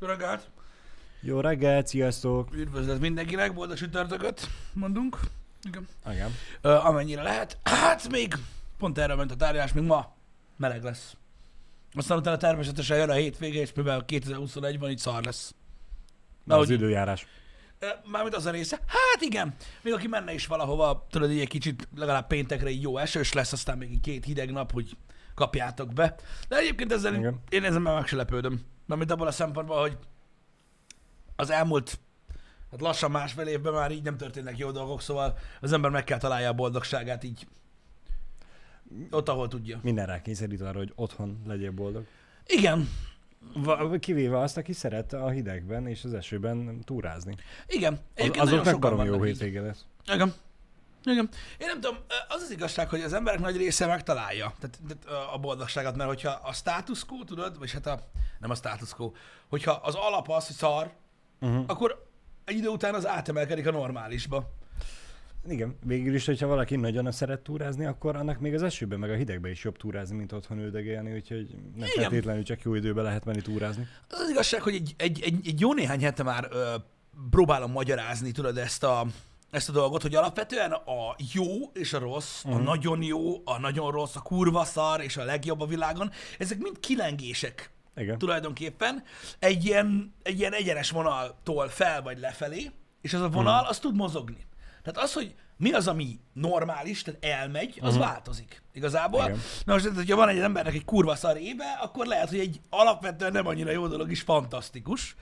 Jó reggelt! Jó reggelt, sziasztok! Üdvözlet mindenkinek, boldog csütörtököt mondunk. Igen. Igen. Ö, amennyire lehet. Hát még pont erre ment a tárgyalás, még ma meleg lesz. Aztán utána természetesen jön a hétvége, és mivel 2021 van, így szar lesz. Na, az hogy- időjárás. Mármint az a része. Hát igen, még aki menne is valahova, tudod, így egy kicsit legalább péntekre így jó esős lesz, aztán még két hideg nap, hogy kapjátok be. De egyébként ezzel Igen. én ezen már meg se lepődöm. Mármint abban a szempontból, hogy az elmúlt hát lassan másfél évben már így nem történnek jó dolgok, szóval az ember meg kell találja a boldogságát így ott, ahol tudja. Minden rá kényszerít arra, hogy otthon legyél boldog. Igen, Va- kivéve azt, aki szeret a hidegben és az esőben túrázni. igen. Az, azoknak barom jó hétvége lesz. Igen. Igen. Én nem tudom, az az igazság, hogy az emberek nagy része megtalálja tehát, tehát a boldogságot, mert hogyha a status quo, tudod, vagy hát a, nem a status quo, hogyha az alap az, hogy szar, Uh-huh. akkor egy idő után az átemelkedik a normálisba. Igen, végül is, hogyha valaki nagyon szeret túrázni, akkor annak még az esőben, meg a hidegben is jobb túrázni, mint otthon üldögélni, úgyhogy nem Igen. feltétlenül csak jó időben lehet menni túrázni. Az az igazság, hogy egy, egy, egy, egy jó néhány hete már ö, próbálom magyarázni, tudod, ezt a, ezt a dolgot, hogy alapvetően a jó és a rossz, uh-huh. a nagyon jó, a nagyon rossz, a kurva szar és a legjobb a világon, ezek mind kilengések Igen. tulajdonképpen egy ilyen, egy ilyen egyenes vonaltól fel vagy lefelé, és az a vonal, az tud mozogni. Tehát az, hogy mi az, ami normális, tehát elmegy, az változik. Igazából. Igen. Na most, tehát, hogyha van egy embernek egy kurva szar éve, akkor lehet, hogy egy alapvetően nem annyira jó dolog is fantasztikus,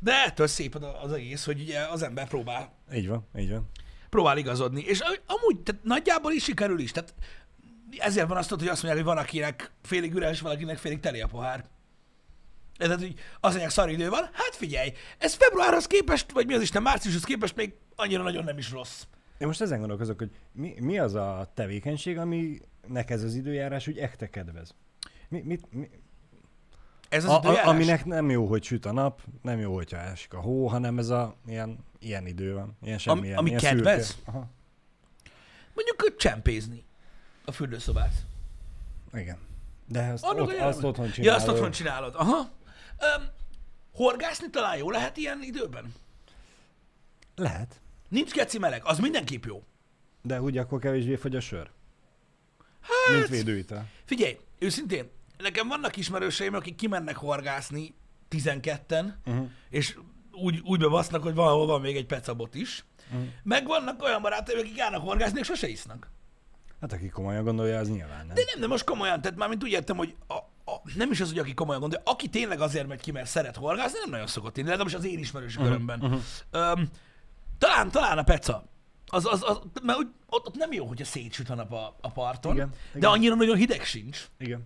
de ettől szép az- egész, hogy ugye az ember próbál, Így van, így van. próbál igazodni. És amúgy, tehát nagyjából is sikerül is. Tehát ezért van azt, hogy azt mondják, hogy van akinek félig üres, valakinek félig teli a pohár. Tehát, hogy azt mondják, szar idő van, hát figyelj, ez februárhoz képest, vagy mi az Isten, márciushoz képest még annyira nagyon nem is rossz. Én most ezen gondolkozok, hogy mi, mi az a tevékenység, aminek ez az időjárás úgy ekte kedvez? Mi, mit, mi, Ez az a, időjárás? a, aminek nem jó, hogy süt a nap, nem jó, hogyha esik a hó, hanem ez a ilyen, ilyen idő van. Ilyen semmilyen, ami ilyen kedvez? Szürke. Aha. Mondjuk csempézni a fürdőszobát. Igen. De azt, Annak ott, azt otthon Ja, csinálod. azt otthon csinálod. Aha. Um, horgászni talán jó lehet ilyen időben? Lehet. Nincs geci meleg, az mindenképp jó. De úgy akkor kevésbé fogy a sör. Hát, Mint védőital. Figyelj, őszintén, nekem vannak ismerőseim, akik kimennek horgászni 12-en, Uh-huh. és úgy, úgy bebasznak, hogy valahol van még egy pecabot is. Mhm. Meg vannak olyan barátaim, akik állnak horgászni, és sose isznak. Hát aki komolyan gondolja, az nyilván nem. De nem, de most komolyan, tehát már mint úgy értem, hogy a, a, nem is az, hogy aki komolyan gondolja, aki tényleg azért megy ki, mert szeret horgászni, nem nagyon szokott inni, legalábbis az én ismerős körömben. uh-huh. Öm, talán, talán a peca. Az, az, az, mert úgy, ott, ott, nem jó, hogyha szétsüt a nap a, a parton, Igen, de igen. annyira nagyon hideg sincs. Igen.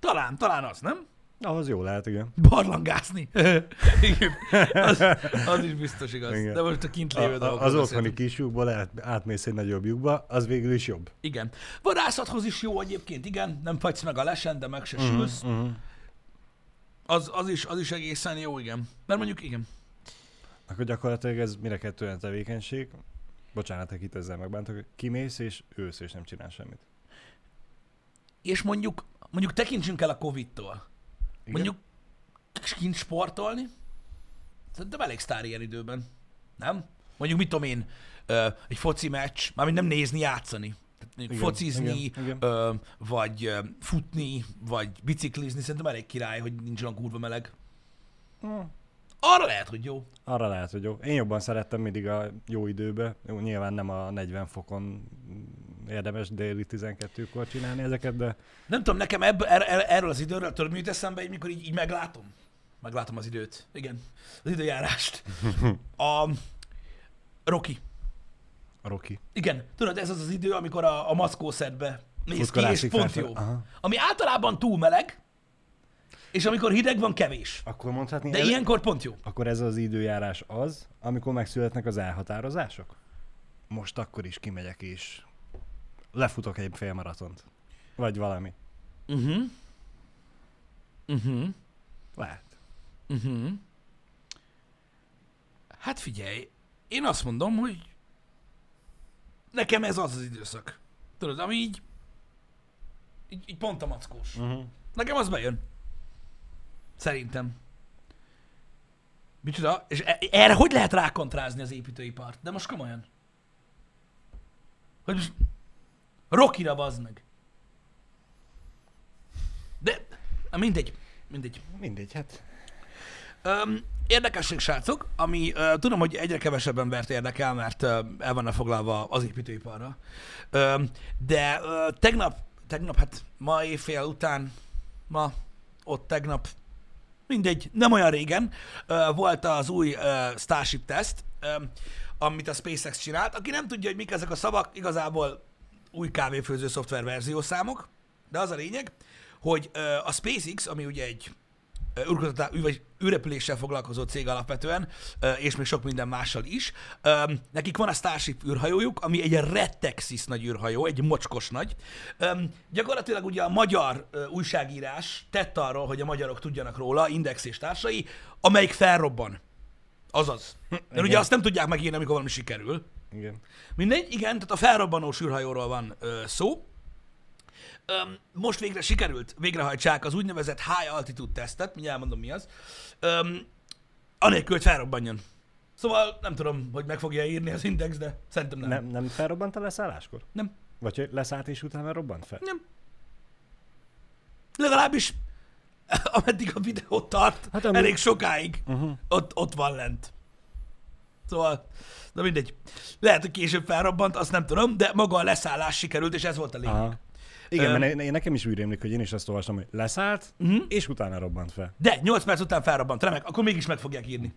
Talán, talán az, nem? Ahhoz jó lehet, igen. Barlangászni. Igen. Az, az is biztos igaz. Igen. De most a kint A, lévő a, az otthoni kis lyukból lehet, átmész egy nagyobb lyukba, az végül is jobb. Igen. Vadászathoz is jó egyébként, igen. Nem fagysz meg a lesen, de meg se sülsz. uh-huh. Az, az, is, az is egészen jó, igen. Mert mondjuk igen. Akkor gyakorlatilag ez mire kettő olyan tevékenység, bocsánat, akit ezzel megbántok, hogy kimész és ősz és nem csinál semmit. És mondjuk, mondjuk tekintsünk el a Covid-tól. Igen? Mondjuk kint sportolni, szerintem elég sztár ilyen időben. Nem? Mondjuk mit tudom én, egy foci meccs, mármint nem nézni, játszani. Igen, focizni, igen, igen. Ö, vagy ö, futni, vagy biciklizni, szerintem elég király, hogy nincs olyan kurva meleg. Hm, Arra lehet, hogy jó. Arra lehet, hogy jó. Én jobban szerettem mindig a jó időbe. Jó, nyilván nem a 40 fokon érdemes déli 12-kor csinálni ezeket, de Nem tudom, nekem ebb, er, er, erről az időről tudod, mi jut eszembe, így, mikor így, így meglátom. Meglátom az időt. Igen. Az időjárást. A Rocky. a Rocky. Igen, tudod, ez az az idő, amikor a, a maszkószedbe mész ki, és pont jó. Aha. Ami általában túl meleg, és amikor hideg van, kevés. Akkor mondhatni, De ez, ilyenkor pont jó. akkor ez az időjárás az, amikor megszületnek az elhatározások? Most akkor is kimegyek és lefutok egy félmaratont. Vagy valami. Uh-huh. Uh-huh. Lehet. Uh-huh. Hát figyelj, én azt mondom, hogy nekem ez az az időszak. Tudod, ami így, így, így pont a mackós. Uh-huh. Nekem az bejön. Szerintem. Micsoda? És e- erre hogy lehet rákontrázni az építőipart? De most komolyan. Hogy most Rokira bazd meg. De, na mindegy, mindegy. Mindegy, hát. Öm, érdekesség, srácok, ami ö, tudom, hogy egyre kevesebb embert érdekel, mert ö, el vannak foglalva az építőiparra. Öm, de ö, tegnap, tegnap, hát ma éjfél után, ma, ott tegnap, mindegy, nem olyan régen, ö, volt az új Starship teszt, amit a SpaceX csinált. Aki nem tudja, hogy mik ezek a szavak, igazából új kávéfőző szoftver verziószámok, de az a lényeg, hogy a SpaceX, ami ugye egy űrkutatá- űr- vagy űrrepüléssel foglalkozó cég alapvetően, és még sok minden mással is. Nekik van a Starship űrhajójuk, ami egy rettexis nagy űrhajó, egy mocskos nagy. Gyakorlatilag ugye a magyar újságírás tett arról, hogy a magyarok tudjanak róla, Index és társai, amelyik felrobban. Azaz. Mert ugye Igen. azt nem tudják megírni, amikor valami sikerül. Igen. Mindegy, igen, tehát a felrobbanó űrhajóról van ö, szó. Öm, most végre sikerült végrehajtsák az úgynevezett high altitude tesztet, mindjárt elmondom mi az, öm, anélkül, hogy felrobbanjon. Szóval nem tudom, hogy meg fogja írni az index, de szerintem nem. Nem, nem felrobbant a leszálláskor? Nem. Vagy hogy leszállt és utána robbant fel? nem. Legalábbis ameddig a videó tart, Hát amúgy- elég sokáig, Uh-huh. ott, ott van lent. Szóval, na mindegy. Lehet, hogy később felrobbant, azt nem tudom, de maga a leszállás sikerült, és ez volt a lényeg. Aha. Igen, Öm. mert ne- nekem is úgy rémlik, hogy én is azt olvastam, hogy leszállt, Mhm. és utána robbant fel. De 8 perc után felrobbant, remek, akkor mégis meg fogják írni.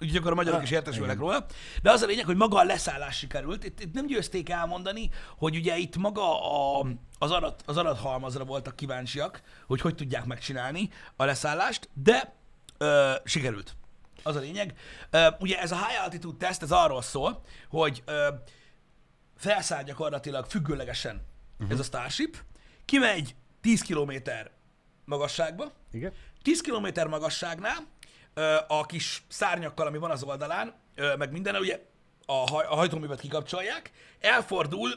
Úgyhogy akkor a magyarok Ah, is értesülnek róla. De az a lényeg, hogy maga a leszállás sikerült. Itt, itt nem győzték elmondani, hogy ugye itt maga a, az, adat, az adathalmazra voltak kíváncsiak, hogy hogy tudják megcsinálni a leszállást, de ö, sikerült. Az a lényeg. Ö, ugye ez a high altitude test, ez arról szól, hogy ö, felszáll gyakorlatilag függőlegesen uh-huh. ez a Starship, kimegy 10 km magasságba, Igen? 10 km magasságnál a kis szárnyakkal, ami van az oldalán, meg minden, ugye a, haj, a hajtóművet kikapcsolják, elfordul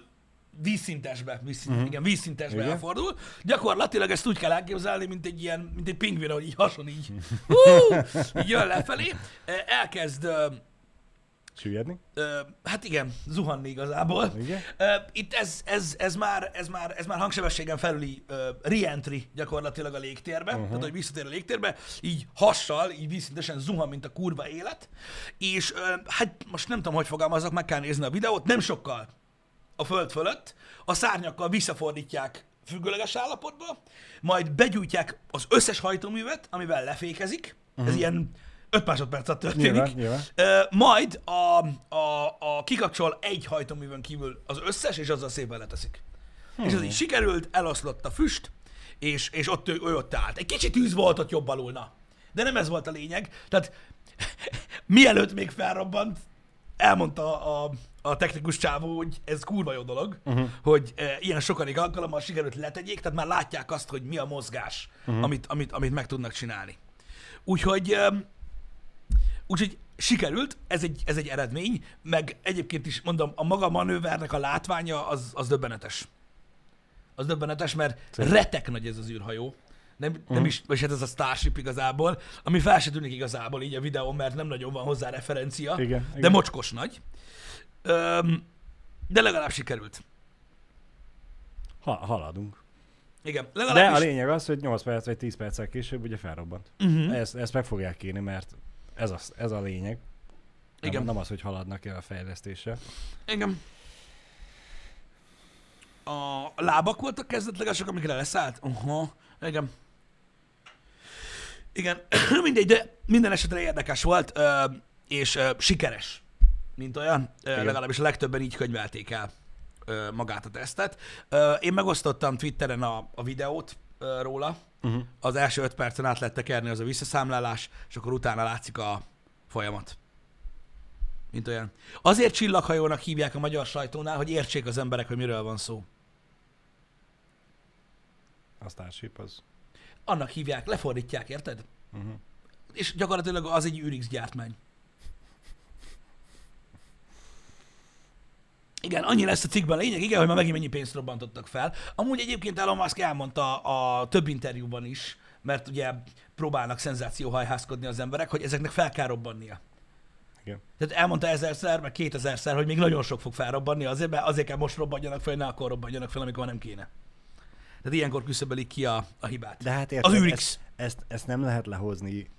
vízszintesbe, vízszint, uh-huh. igen, vízszintesbe Igen. elfordul. Gyakorlatilag ezt úgy kell elképzelni, mint egy ilyen, mint egy pingvin, hogy így hason így, hú, így jön lefelé, elkezd Süllyedni? Ö, hát igen, zuhanni igazából. Igen. Ö, itt ez, ez, ez, már, ez, már, ez már hangsebességen felüli ö, re-entry gyakorlatilag a légtérbe, uh-huh. tehát hogy visszatér a légtérbe, így hassal, így vízszintesen zuhan, mint a kurva élet, és ö, hát most nem tudom, hogy fogalmazok, meg kell nézni a videót, nem sokkal a föld fölött, a szárnyakkal visszafordítják függőleges állapotba, majd begyújtják az összes hajtóművet, amivel lefékezik, uh-huh. ez ilyen 5 másodperc alatt történik, Nyilván, nyilván. Majd a, a, a kikapcsol egy hajtóművön kívül az összes, és azzal szépen leteszik. Hmm. És ez így sikerült, eloszlott a füst, és, és ott ő, ő ott állt. Egy kicsit tűz volt ott jobb alul, na. De nem ez volt a lényeg. Tehát mielőtt még felrobbant, elmondta a, a technikus csávó, hogy ez kurva jó dolog, uh-huh. hogy e, ilyen sokadik alkalommal sikerült letegyék, tehát már látják azt, hogy mi a mozgás, uh-huh. amit, amit, amit meg tudnak csinálni. Úgyhogy Úgyhogy sikerült, ez egy, ez egy eredmény, meg egyébként is mondom, a maga manővernek a látványa az, az döbbenetes. Az döbbenetes, mert retek nagy ez az űrhajó. Nem, nem is, vagy hát ez a Starship igazából, ami fel se tűnik igazából így a videón, mert nem nagyon van hozzá referencia, Igen, de igen. mocskos nagy. Öm, de legalább sikerült. Ha, haladunk. Igen, De a legalábbis... lényeg az, hogy 8 perc vagy 10 perccel később ugye felrobbant. Uh-huh. Ezt, ezt meg fogják írni, mert ez, az, ez a lényeg. Nem, Igen. nem az, hogy haladnak el a fejlesztéssel. Igen. A lábak voltak kezdetlegesek, amikre leszállt? Aha, igen. Igen, mindegy, de minden esetre érdekes volt, és sikeres, mint olyan. Igen. legalábbis a legtöbben így könyvelték el magát a tesztet. Én megosztottam Twitteren a, a videót róla. Uh-huh. Az első öt percen át lehet tekerni az a visszaszámlálás, és akkor utána látszik a folyamat. Mint olyan. Azért csillaghajónak hívják a magyar sajtónál, hogy értsék az emberek, hogy miről van szó. A Starship az. Annak hívják, lefordítják, érted? Uh-huh. És gyakorlatilag az egy Unix gyártmány. Igen, annyi lesz a cikkben a lényeg, igen, hogy már megint mennyi pénzt robbantottak fel. Amúgy egyébként Elon Musk elmondta a több interjúban is, mert ugye próbálnak szenzációhajhászkodni az emberek, hogy ezeknek fel kell robbannia. Igen. Tehát elmondta ezerszer, meg kétezerszer, hogy még nagyon sok fog felrobbanni, azért, mert azért kell most robbanjanak fel, ne akkor robbanjanak fel, amikor nem kéne. Tehát ilyenkor küszöbölik ki a, a hibát. De hát az érted, űrix. ezt, ezt, ezt, nem lehet lehozni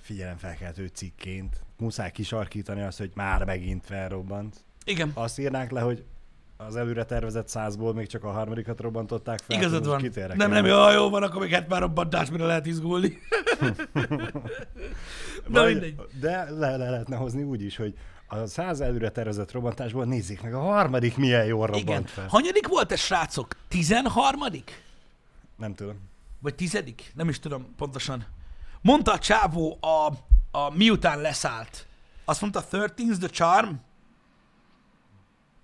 figyelemfelkeltő cikként. Muszáj kisarkítani azt, hogy már megint felrobbant. Igen, Azt írnánk le, hogy az előre tervezett százból még csak a harmadikat robbantották fel. igazad van. kit érdekel? Nem, nem, jó, jó van, akkor még hát már robbantás, mire lehet izgulni. Vagy- mindegy. De le, le lehetne hozni úgy is, hogy a száz előre tervezett robbantásból nézzék meg a harmadik milyen jól robbant Igen. fel. Hanyadik volt ez, srácok? Tizenharmadik? Nem tudom. Vagy tizedik? Nem is tudom pontosan. Mondta a csávó a, a miután leszállt. Azt mondta 13 the charm?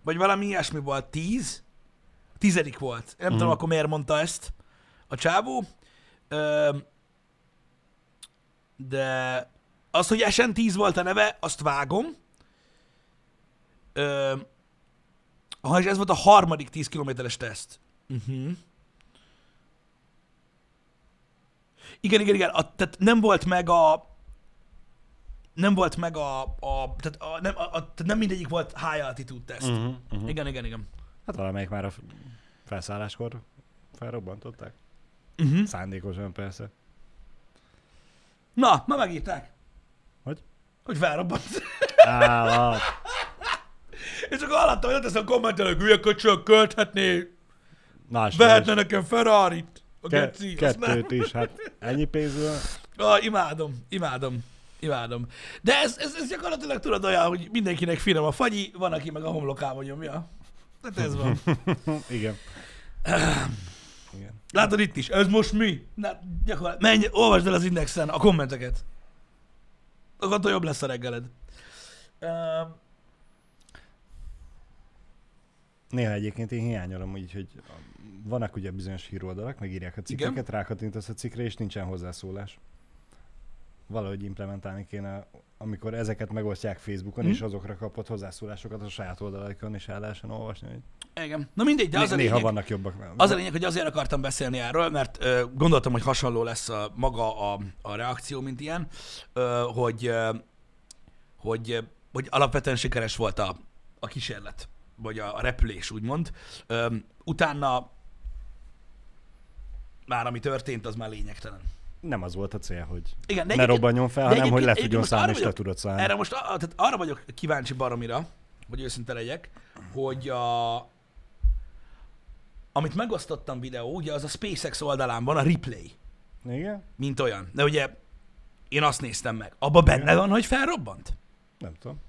Vagy valami ilyesmi volt. 10? Tizedik volt. Nem Mhm. tudom, akkor miért mondta ezt a csávó. Ö, de az, hogy SN10 volt a neve, azt vágom. Ö, ha és ez volt a harmadik 10 kilométeres teszt. Uh-huh. Igen, igen, igen. A, tehát nem volt meg a nem volt meg a, a tehát, a, nem, a, a, tehát nem mindegyik volt high altitude teszt. Uh-huh. Uh-huh. Igen, igen, igen. Hát valamelyik már a felszálláskor felrobbantották. Uh-huh. Szándékosan persze. Na, ma megírták. Hogy? Hogy felrobbant. Állat. És akkor hallottam, hogy ott ezt a kommentelők, hülye köcsög, költhetné, Más vehetne nekem Ferrari-t. A Ke- geci. Kettőt is, hát ennyi pénzből. Ah, imádom, imádom, imádom. De ez, ez, ez gyakorlatilag tudod olyan, hogy mindenkinek finom a fagyi, van, aki meg a homlokában nyomja. Tehát ez van. Igen. Igen. Látod itt is, ez most mi? Na, gyakorlatilag, menj, olvasd el az indexen a kommenteket. Akkor jobb lesz a reggeled. Uh, Néha egyébként én hiányolom úgy, hogy vannak ugye bizonyos híroldalak, megírják a cikkeket, rákattintasz a cikkre, és nincsen hozzászólás. Valahogy implementálni kéne, amikor ezeket megosztják Facebookon, Mhm. és azokra kapott hozzászólásokat a saját oldalaikon is el lehessen olvasni. Hogy igen. Na mindegy, de az a Néha lényeg, vannak jobbak. Az a lényeg, hogy azért akartam beszélni erről, mert ö, gondoltam, hogy hasonló lesz a maga a, a reakció, mint ilyen, ö, hogy, ö, hogy, hogy alapvetően sikeres volt a, a kísérlet, vagy a, a repülés, úgymond. Ö, utána már ami történt, az már lényegtelen. Nem az volt a cél, hogy Igen, de ne robbanjon fel, hanem hogy le tudjon szállni, és le tudod szállni. Erre most a, tehát arra vagyok kíváncsi baromira, hogy őszinte legyek, hogy a, amit megosztottam videó, ugye az a SpaceX oldalán van a replay, Igen? mint olyan. De ugye én azt néztem meg. Abba benne van, hogy felrobbant? Nem tudom.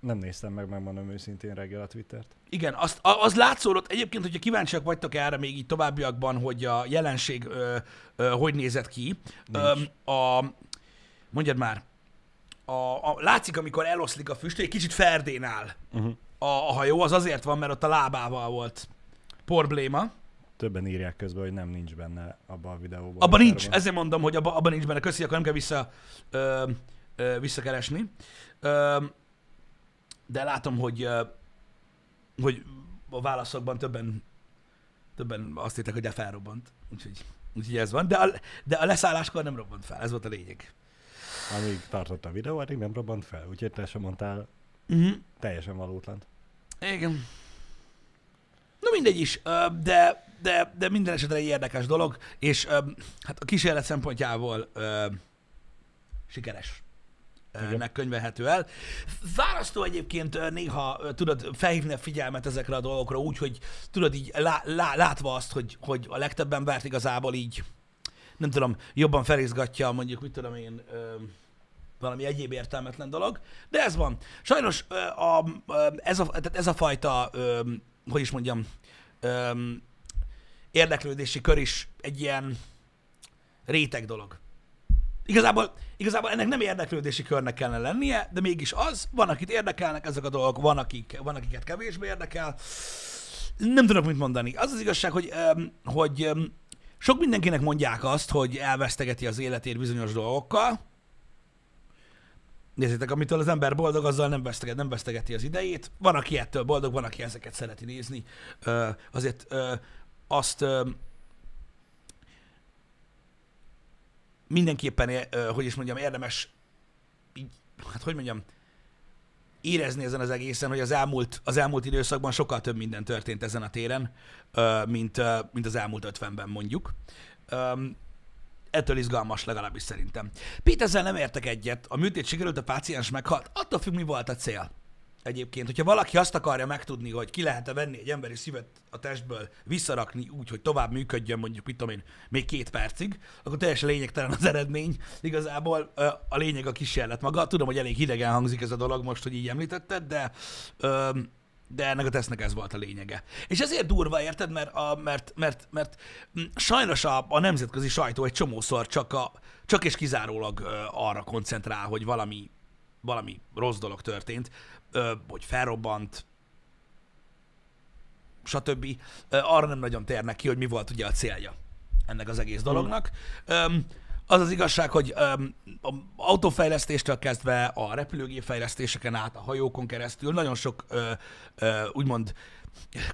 Nem néztem meg, megmondom őszintén reggel a Twittert. Igen, azt, az látszódott. Egyébként, hogyha kíváncsiak vagytok erre még így továbbiakban, hogy a jelenség ö, ö, hogy nézett ki, ö, a, mondjad már, a, a, látszik, amikor eloszlik a füst, egy kicsit ferdén áll Uh-huh. a, a hajó, az azért van, mert ott a lábával volt probléma. Többen írják közben, hogy nem nincs benne abban a videóban. Abban nincs, van. ezért mondom, hogy abban abba nincs benne. Köszi, akkor nem kell vissza, ö, ö, visszakeresni. Ö, de látom, hogy, hogy a válaszokban többen, többen azt hittek, hogy de felrobbant. Úgyhogy, úgyhogy ez van. De a, de a leszálláskor nem robbant fel, ez volt a lényeg. Amíg tartott a videó, addig nem robbant fel. Úgyhogy te sem mondtál Uh-huh. teljesen valótlant. Igen. Na mindegy is, de, de, de minden esetre egy érdekes dolog, és hát a kísérlet szempontjából sikeres. Nek könyvelhető el. Választó egyébként néha tudod felhívni a figyelmet ezekre a dolgokra úgy, hogy tudod így lá, lá, látva azt, hogy, hogy a legtöbb embert igazából így nem tudom, jobban felizgatja mondjuk, mit tudom én, ö, valami egyéb értelmetlen dolog, de ez van. Sajnos ö, a, ö, ez, a, tehát ez a fajta, ö, hogy is mondjam, ö, érdeklődési kör is egy ilyen réteg dolog. Igazából, igazából ennek nem érdeklődési körnek kellene lennie, de mégis az, van, akit érdekelnek ezek a dolgok, van, akik, van akiket kevésbé érdekel. Nem tudok mit mondani. Az az igazság, hogy, hogy sok mindenkinek mondják azt, hogy elvesztegeti az életét bizonyos dolgokkal. Nézzétek, amitől az ember boldog, azzal nem, veszteget, nem vesztegeti az idejét. Van, aki ettől boldog, van, aki ezeket szereti nézni. Azért azt ö, mindenképpen, hogy is mondjam, érdemes így, hát hogy mondjam, érezni ezen az egészen, hogy az elmúlt, az elmúlt időszakban sokkal több minden történt ezen a téren, mint, mint az elmúlt 50-ben mondjuk. Ettől izgalmas legalábbis szerintem. Pete ezzel nem értek egyet. A műtét sikerült, a páciens meghalt. Attól függ, mi volt a cél. Egyébként, hogyha valaki azt akarja megtudni, hogy ki lehet-e venni egy emberi szívet a testből, visszarakni úgy, hogy tovább működjön mondjuk, mit tudom én, még két percig, akkor teljesen lényegtelen az eredmény. Igazából a lényeg a kísérlet maga. Tudom, hogy elég hidegen hangzik ez a dolog most, hogy így említetted, de de ennek a tesznek ez volt a lényege. És ezért durva, érted, mert, a, mert, mert, mert sajnos a, a nemzetközi sajtó egy csomószor csak, a, csak és kizárólag arra koncentrál, hogy valami, valami rossz dolog történt, ö, hogy felrobbant, stb. Ö, arra nem nagyon térnek ki, hogy mi volt ugye a célja ennek az egész dolognak. Ö, az az igazság, hogy a autófejlesztéstől kezdve a repülőgép fejlesztéseken át, a hajókon keresztül nagyon sok ö, ö, úgymond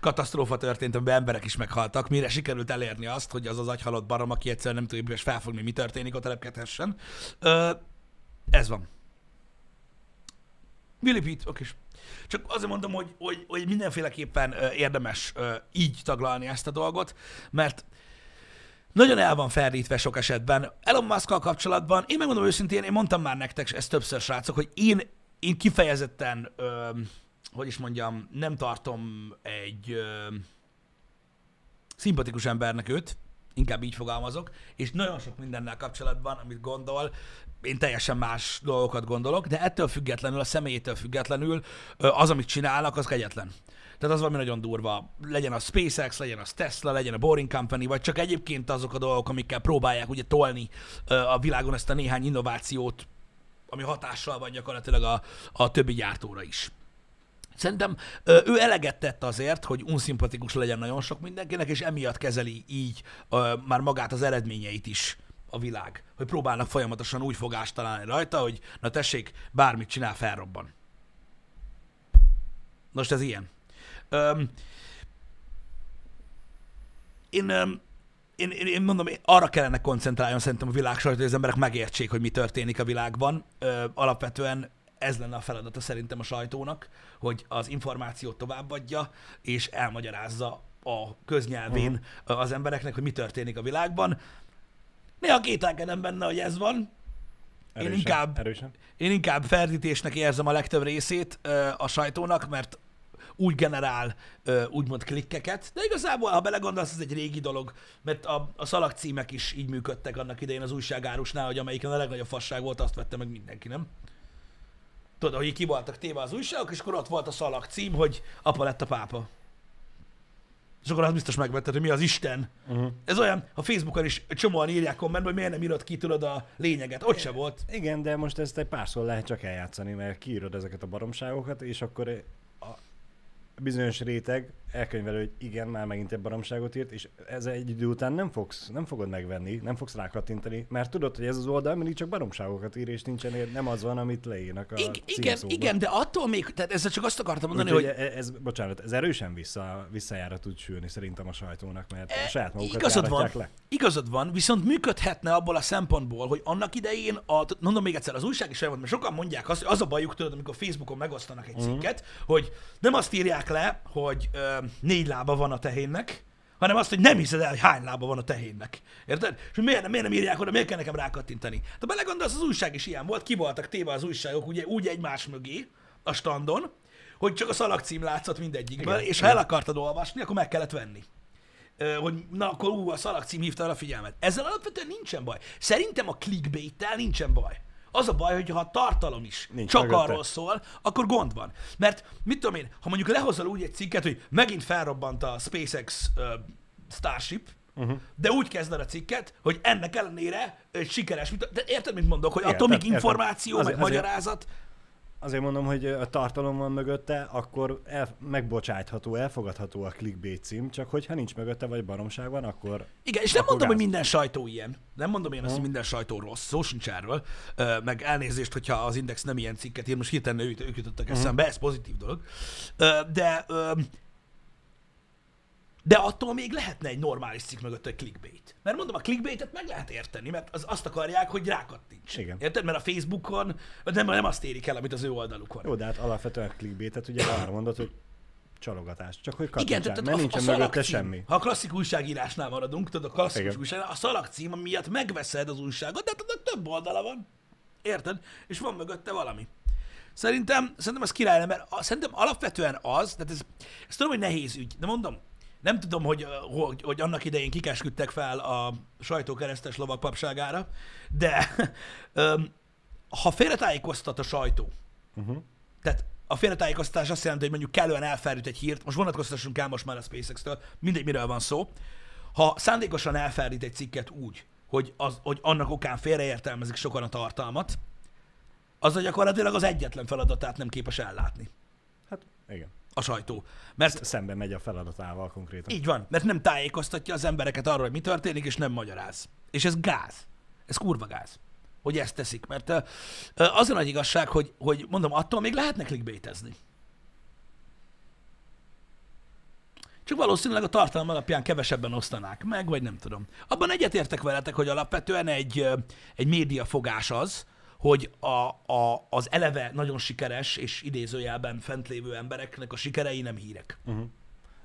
katasztrófa történt, amiben emberek is meghaltak, mire sikerült elérni azt, hogy az az agyhalott barom, aki egyszerűen nem tudja felfogni, mi történik, ott telepkedhessen. Ö, ez van. Billy Pitt, oké. Csak azért mondom, hogy, hogy, hogy mindenféleképpen érdemes így taglalni ezt a dolgot, mert nagyon el van ferdítve sok esetben. Elon musk kapcsolatban, én megmondom őszintén, én mondtam már nektek ezt többször, srácok, hogy én, én kifejezetten, ö, hogy is mondjam, nem tartom egy ö, szimpatikus embernek őt, inkább így fogalmazok, és nagyon sok mindennel kapcsolatban, amit gondol, én teljesen más dolgokat gondolok, de ettől függetlenül, a személyétől függetlenül az, amit csinálnak, az kegyetlen. Tehát az valami nagyon durva. Legyen a SpaceX, legyen a Tesla, legyen a Boring Company, vagy csak egyébként azok a dolgok, amikkel próbálják ugye tolni a világon ezt a néhány innovációt, ami hatással van gyakorlatilag a, a többi gyártóra is. Szerintem ő eleget tett azért, hogy unszimpatikus legyen nagyon sok mindenkinek, és emiatt kezeli így már magát az eredményeit is a világ. Hogy próbálnak folyamatosan úgy fogást találni rajta, hogy na tessék, bármit csinál, felrobban. Most ez ilyen. Öm, én, öm, én, én, én mondom, én arra kellene koncentráljon szerintem a világ sajtó, hogy az emberek megértsék, hogy mi történik a világban. Ö, alapvetően ez lenne a feladata szerintem a sajtónak, hogy az információt továbbadja, és elmagyarázza a köznyelvén uh-huh. az embereknek, hogy mi történik a világban. Néha kételkedem benne, hogy ez van. Erősen, én inkább, erősen. én inkább ferdítésnek érzem a legtöbb részét a sajtónak, mert úgy generál úgymond klikkeket, de igazából, ha belegondolsz, ez egy régi dolog, mert a, a szalagcímek is így működtek annak idején az újságárusnál, hogy amelyiken a legnagyobb fasság volt, azt vette meg mindenki, nem? Tudod, hogy ki voltak téve az újságok, és akkor ott volt a szalagcím, hogy apa lett a pápa. És akkor az biztos megvetted, hogy mi az Isten. Uh-huh. Ez olyan, a Facebookon is csomóan írják kommentben, hogy miért nem írod ki, tudod, a lényeget. Ott se volt. Igen, de most ezt egy párszor lehet csak eljátszani, mert kiírod ezeket a baromságokat, és akkor bizonyos réteg elkönyvelő, hogy igen, már megint egy baromságot írt, és ez egy idő után nem, fogsz, nem fogod megvenni, nem fogsz rákattintani, mert tudod, hogy ez az oldal mindig csak baromságokat ír, és nincsen, nem az van, amit leírnak a I- Igen, igen, de attól még, tehát ezzel csak azt akartam mondani, Úgy, hogy... Ez, ez, bocsánat, ez erősen vissza, visszajára tud sülni szerintem a sajtónak, mert e, a saját magukat igazad van, le. Igazad van, viszont működhetne abból a szempontból, hogy annak idején, a, mondom még egyszer, az újság is elmond, mert sokan mondják azt, hogy az a bajuk, tudod, amikor Facebookon megosztanak egy mm. cikket, hogy nem azt írják le, hogy ö, négy lába van a tehénnek, hanem azt, hogy nem hiszed el, hogy hány lába van a tehénnek. Érted? És miért nem, miért nem írják oda, miért kell nekem rákattintani? De belegondolsz, az újság is ilyen volt, ki voltak téve az újságok ugye, úgy egymás mögé a standon, hogy csak a szalagcím látszott mindegyikből, Igen, és ha el akartad olvasni, akkor meg kellett venni. Hogy na, akkor ú, a szalagcím hívta el a figyelmet. Ezzel alapvetően nincsen baj. Szerintem a clickbait nincsen baj. Az a baj, hogy ha a tartalom is Nincs csak mögötte. arról szól, akkor gond van. Mert mit tudom én, ha mondjuk lehozol úgy egy cikket, hogy megint felrobbant a SpaceX uh, Starship, Uh-huh. De úgy kezded a cikket, hogy ennek ellenére egy sikeres, de érted, mit mondok, hogy atomik információ, meg azért, magyarázat, azért mondom, hogy a tartalom van mögötte, akkor el, megbocsátható, elfogadható a clickbait cím, csak hogyha nincs mögötte, vagy baromság van, akkor... Igen, és nem mondom, gáz. hogy minden sajtó ilyen. Nem mondom én azt, hogy minden sajtó rossz, szó sincs erről. Meg elnézést, hogyha az Index nem ilyen cikket ír, most hirtelen ők, ők jutottak eszembe, ez pozitív dolog. De De attól még lehetne egy normális cikk mögött egy clickbait. Mert mondom, a clickbaitet meg lehet érteni, mert az azt akarják, hogy rákattints. Igen. Érted? Mert a Facebookon nem, nem azt érik el, amit az ő oldalukon. Jó, de hát alapvetően clickbaitet ugye arra mondod, hogy csalogatás. Csak hogy Igen, kattintsál, tehát mert a, nincsen a mögötte szalagcím, semmi. Ha a klasszik újságírásnál maradunk, tudod, a klasszikus Igen. újság, a szalagcím miatt megveszed az újságot, de tudod, több oldala van. Érted? És van mögötte valami. Szerintem, szerintem ez király, mert a, szerintem alapvetően az, tehát ez, ezt tudom, hogy nehéz ügy, de mondom, nem tudom, hogy, hogy, hogy annak idején kikesküdtek fel a sajtókeresztes lovak papságára, de öm, ha félretájékoztat a sajtó, Uh-huh. tehát a félretájékoztatás azt jelenti, hogy mondjuk kellően elferdít egy hírt, most vonatkoztassunk el most már a SpaceX-től, mindegy, miről van szó. Ha szándékosan elferdít egy cikket úgy, hogy, az, hogy annak okán félreértelmezik sokan a tartalmat, az gyakorlatilag az egyetlen feladatát nem képes ellátni Hát igen. A sajtó. Mert Szembe megy a feladatával konkrétan. így van, mert nem tájékoztatja az embereket arról, hogy mi történik, és nem magyaráz. És ez gáz. Ez kurva gáz, hogy ezt teszik. Mert az a nagy igazság, hogy, hogy mondom, attól még lehetne clickbaitezni. Csak valószínűleg a tartalom alapján kevesebben osztanák meg, vagy nem tudom. Abban egyetértek veletek, hogy alapvetően egy, egy médiafogás az, hogy a, a, az eleve nagyon sikeres és idézőjelben fent lévő embereknek a sikerei nem hírek. Uh-huh.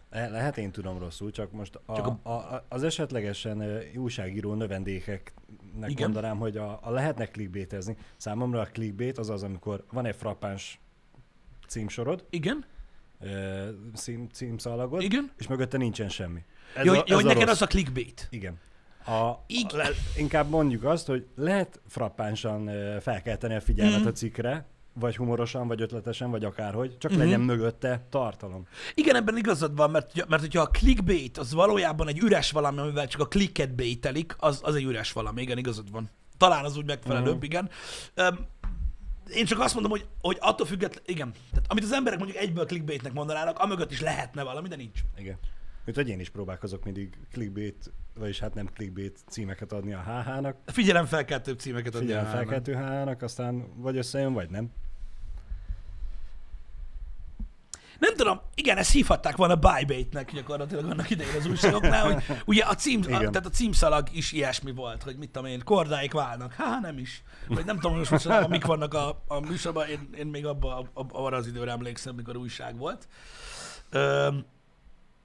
Le- lehet én tudom rosszul, csak most a, Csak a... A, az esetlegesen újságíró növendékeknek Igen. Mondanám, hogy a, a lehetne clickbaitezni. Számomra a clickbait az az, amikor van egy frappáns címsorod, Igen? cím, címszalagod, Igen? és mögötte nincsen semmi. Ez Jó, a, jó, ez hogy neked rossz. az a clickbait. Igen. A, Ig- le, inkább mondjuk azt, hogy lehet frappánsan felkelteni a figyelmet Mhm. a cikkre, vagy humorosan, vagy ötletesen, vagy akárhogy, csak Mhm. legyen mögötte tartalom. Igen, ebben igazad van, mert, mert hogyha a clickbait az valójában egy üres valami, amivel csak a clicket baitelik, az, az egy üres valami, igen, igazad van. Talán az úgy megfelelőbb, Mhm. igen. Um, én csak azt mondom, hogy, hogy attól függetlenül, igen. Tehát, amit az emberek mondjuk egyből clickbaitnek mondanának, amögött is lehetne valami, de nincs. Igen. Mint hogy én is próbálkozok mindig clickbait, vagyis hát nem clickbait címeket adni a HH-nak, Figyelem felkeltő címeket adni figyelem a felkeltő HH-nak, aztán vagy összejön, vagy nem. Nem tudom, igen, ezt hívhatták volna buybaitnek gyakorlatilag annak idején az újságoknál, hogy ugye a, cím, a, tehát a címszalag is ilyesmi volt, hogy mit tudom én, kordáik válnak. Há, nem is. Vagy nem tudom, most mostanában mik vannak a, a műsorban, én, én még abba, abba, arra az időre emlékszem, mikor újság volt. Öm,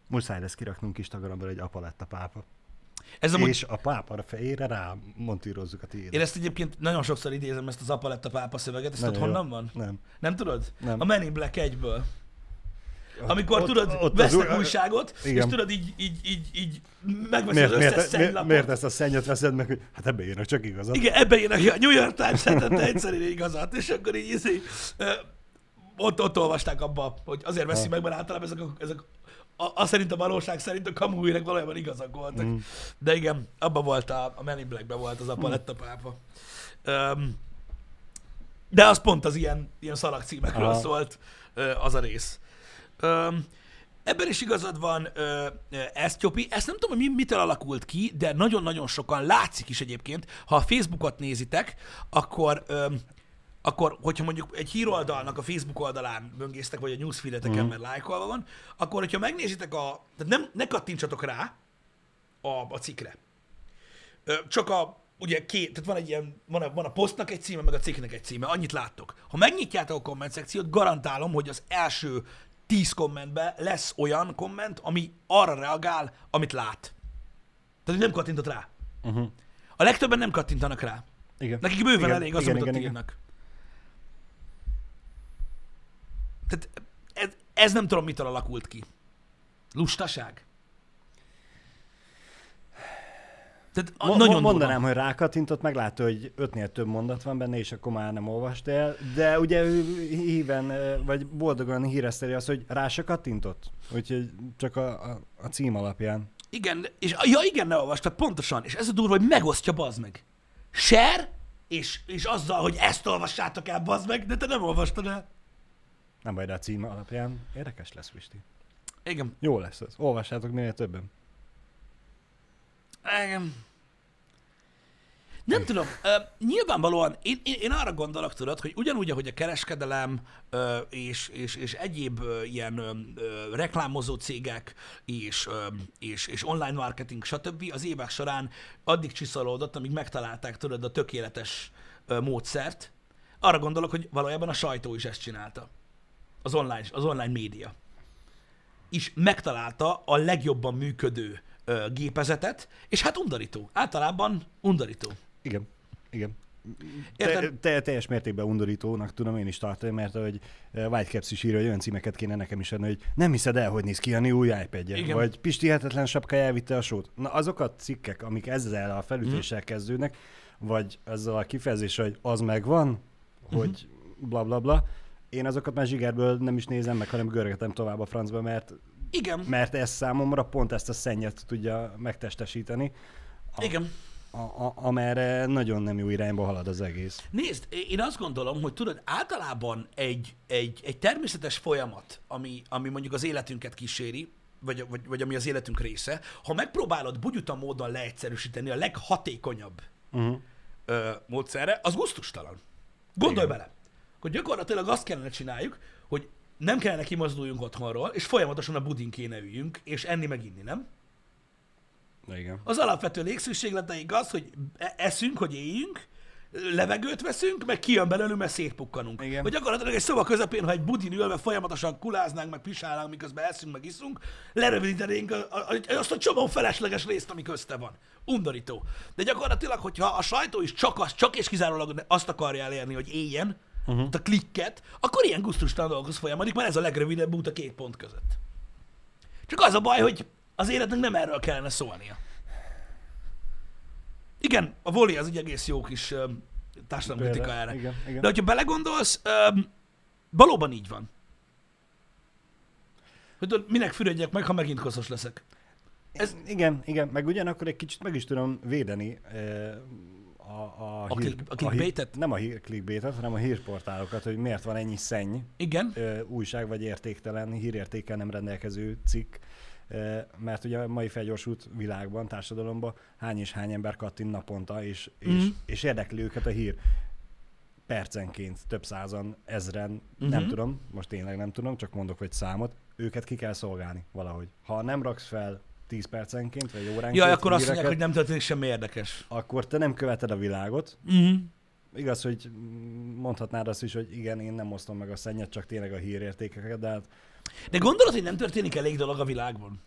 Muszáj lesz kiraknunk Instagramra egy apa lett a pápa. ez Amúgy... És a pápa a fejére rá montírozzuk a tiédet. én ezt egyébként nagyon sokszor idézem, ezt az apa lett a pápa szöveget, ezt tudod, jó. honnan van? Nem. Nem tudod? Nem. A Men in Black 1-ből. Amikor Ott- tudod, ott vesznek új- újságot, és Igen. tudod, így, így, így, így megveszed Miért, az összes miért, miért, miért ezt a szennyet veszed meg, hogy hát ebbe írnak csak igazat. Igen, ebben írnak, a New York Times hetente egyszer ír igazat, és akkor így izé, ott, ott olvasták abba, hogy azért veszi Ha. meg, mert általában ezek, a, ezek a, a szerint a valóság szerint a kamu hírek valójában igazak voltak. Mm. De igen, abban volt a, a Men in Blackben volt az a paletta pápa. Um, de az pont az ilyen, ilyen szalagcímekről Aha. szólt az a rész. Um, ebben is igazad van, Esztyopi. Ezt nem tudom, hogy mi, mitől alakult ki, de nagyon-nagyon sokan látszik is egyébként. Ha a Facebookot nézitek, akkor, akkor hogyha mondjuk egy híroldalnak a Facebook oldalán böngésztek, vagy a newsfeedeteken, Mhm. mert lájkolva van, akkor hogyha megnézitek a... Tehát nem, ne kattintsatok rá a, a cikkre. Csak a, ugye két, tehát van egy ilyen, van a, van a posztnak egy címe, meg a cikknek egy címe, annyit láttok. Ha megnyitjátok a komment szekciót, garantálom, hogy az első tíz kommentben lesz olyan komment, ami arra reagál, amit lát. Tehát hogy nem kattintott rá. Uh-huh. A legtöbben nem kattintanak rá. Igen. Nekik bőven Igen, elég az, igen, amit igen, ott igen. írnak. Tehát ez, ez nem tudom, mitől alakult ki. Lustaság? Tehát a, Mo- nagyon mo- mondanám, durva. hogy rákattintott, meglátta, hogy ötnél több mondat van benne, és akkor már nem olvast el, de ugye ő híven, vagy boldogan híreszteli azt, hogy rá se kattintott. Úgyhogy csak a, a, a cím alapján. Igen, és ja igen, ne olvastad, pontosan. És ez a durva, hogy megosztja, bazd meg. Share, és, és azzal, hogy ezt olvassátok el, bazd meg, de te nem olvastad el. Nem baj, de a cím alapján érdekes lesz, Pisti. Igen. Jó lesz ez. Olvassátok minél többen. Igen. Nem tudom, uh, nyilvánvalóan én, én, én arra gondolok, tudod, hogy ugyanúgy, ahogy a kereskedelem uh, és, és, és egyéb uh, ilyen uh, reklámozó cégek és, uh, és, és online marketing, stb. az évek során addig csiszolódott, amíg megtalálták, tudod, a tökéletes uh, módszert. Arra gondolok, hogy valójában a sajtó is ezt csinálta. Az online, az online média. És megtalálta a legjobban működő uh, gépezetet, és hát undorító. Általában undorító. Igen, igen. Te, te, teljes mértékben undorítónak tudom én is tartani, mert hogy Whitecaps is írja, hogy olyan címeket kéne nekem is adni, hogy nem hiszed el, hogy néz ki a új ipad vagy Pisti hetetlen sapka elvitte a sót. Na azok a cikkek, amik ezzel a felütéssel hmm. kezdődnek, vagy ezzel a kifejezéssel, hogy az megvan, hogy uh-huh. bla bla bla, én azokat már zsigerből nem is nézem meg, hanem görgetem tovább a francba, mert igen. Mert ez számomra pont ezt a szennyet tudja megtestesíteni. A, Igen. A, a, amerre nagyon nem jó irányba halad az egész. Nézd, én azt gondolom, hogy tudod, általában egy, egy, egy természetes folyamat, ami, ami mondjuk az életünket kíséri, vagy, vagy, vagy ami az életünk része, ha megpróbálod bugyuta módon leegyszerűsíteni a leghatékonyabb uh-huh. ö, módszerre, az gusztustalan. Gondolj Igen. bele, hogy gyakorlatilag azt kellene csináljuk, hogy nem kellene kimozduljunk otthonról, és folyamatosan a budin kéne üljünk, és enni meg inni, nem? Igen. Az alapvető légszükségleteink az, hogy e- eszünk, hogy éljünk, levegőt veszünk, meg kijön belőlünk, mert szétpukkanunk. Igen. Vagy gyakorlatilag egy szoba közepén, ha egy budin ülve folyamatosan kuláznánk, meg pisálnánk, miközben eszünk, meg iszunk, lerövidítenénk azt a csomó felesleges részt, ami közte van. Undorító. De gyakorlatilag, hogyha a sajtó is csak, az, csak és kizárólag azt akarja elérni, hogy éljen, uh-huh. a klikket, akkor ilyen gusztustalan dolgokhoz folyamadik, mert ez a legrövidebb út a két pont között. Csak az a baj, hogy az életnek nem erről kellene szólnia. Igen, a voli az egy egész jó kis uh, társadalomkritika erre. Igen, igen. De hogyha belegondolsz, um, valóban így van. Hogy minek fürödjek meg, ha megint koszos leszek. Ez... Igen, igen, meg ugyanakkor egy kicsit meg is tudom védeni a, a, a, hír, a clickbaitet? A nem a hír, clickbaitet, hanem a hírportálokat, hogy miért van ennyi szenny. Igen. Ö, újság vagy értéktelen, hírértékkel nem rendelkező cikk. Ö, mert ugye a mai felgyorsult világban, társadalomban hány és hány ember kattint naponta, és, mm. és, és érdekli őket a hír percenként több százan, ezren, uh-huh. nem tudom, most tényleg nem tudom, csak mondok egy számot, őket ki kell szolgálni valahogy. Ha nem raksz fel 10 percenként, vagy óránként. Jaj, akkor azt mondják, hogy nem történik semmi érdekes. Akkor te nem követed a világot. Uh-huh. Igaz, hogy mondhatnád azt is, hogy igen, én nem osztom meg a szennyet, csak tényleg a hírértékeket, de hát... De gondolod, hogy nem történik elég dolog a világban?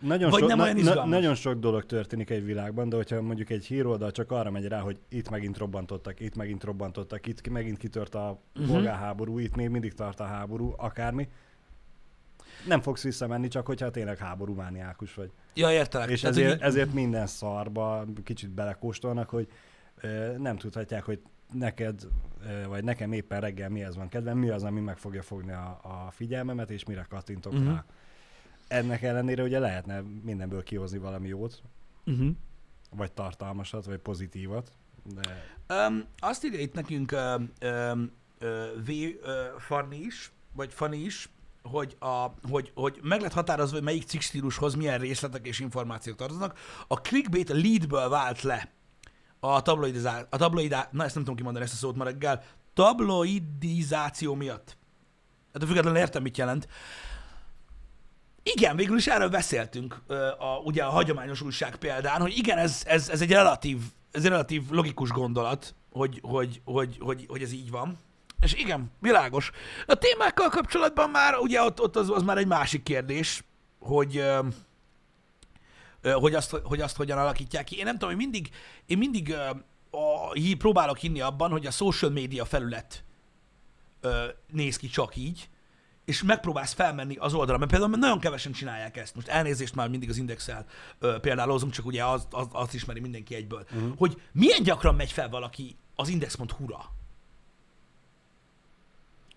Nagyon, Vagy so, nem olyan na, nagyon sok dolog történik egy világban, de hogyha mondjuk egy híroldal csak arra megy rá, hogy itt megint robbantottak, itt megint robbantottak, itt megint kitört a uh-huh. polgárháború, itt még mindig tart a háború, akármi, nem fogsz visszamenni, csak hogyha tényleg háborúmániákus vagy. Ja, értelek. És ezért, így... ezért minden szarba kicsit belekóstolnak, hogy ö, nem tudhatják, hogy neked, ö, vagy nekem éppen reggel mihez van kedvem, mi az, ami meg fogja fogni a, a figyelmemet, és mire kattintok uh-huh. rá. Ennek ellenére ugye lehetne mindenből kihozni valami jót, uh-huh. vagy tartalmasat, vagy pozitívat. De... Um, azt írja itt nekünk um, uh, V Fanni is, vagy Fanni is, hogy, a, hogy, hogy meg lehet határozva, hogy melyik cikk stílushoz milyen részletek és információk tartoznak. A clickbait a leadből vált le a tabloidizá, a tabloidá, na ezt nem tudom kimondani ezt a szót ma reggel, tabloidizáció miatt. Hát a függetlenül értem, mit jelent. Igen, végül is erről beszéltünk, a, ugye a hagyományos újság példán, hogy igen, ez, ez, ez egy relatív, ez egy relatív logikus gondolat, hogy, hogy, hogy, hogy, hogy ez így van. És igen, világos. A témákkal kapcsolatban már, ugye ott, ott az, az már egy másik kérdés, hogy, hogy, azt, hogy azt hogyan alakítják ki. Én nem tudom, hogy mindig, én mindig a, próbálok hinni abban, hogy a social media felület néz ki csak így, és megpróbálsz felmenni az oldalra, mert például nagyon kevesen csinálják ezt. Most elnézést már mindig az indexel példálozunk, csak ugye az, az, azt ismeri mindenki egyből. Uh-huh. Hogy milyen gyakran megy fel valaki az index.hu-ra?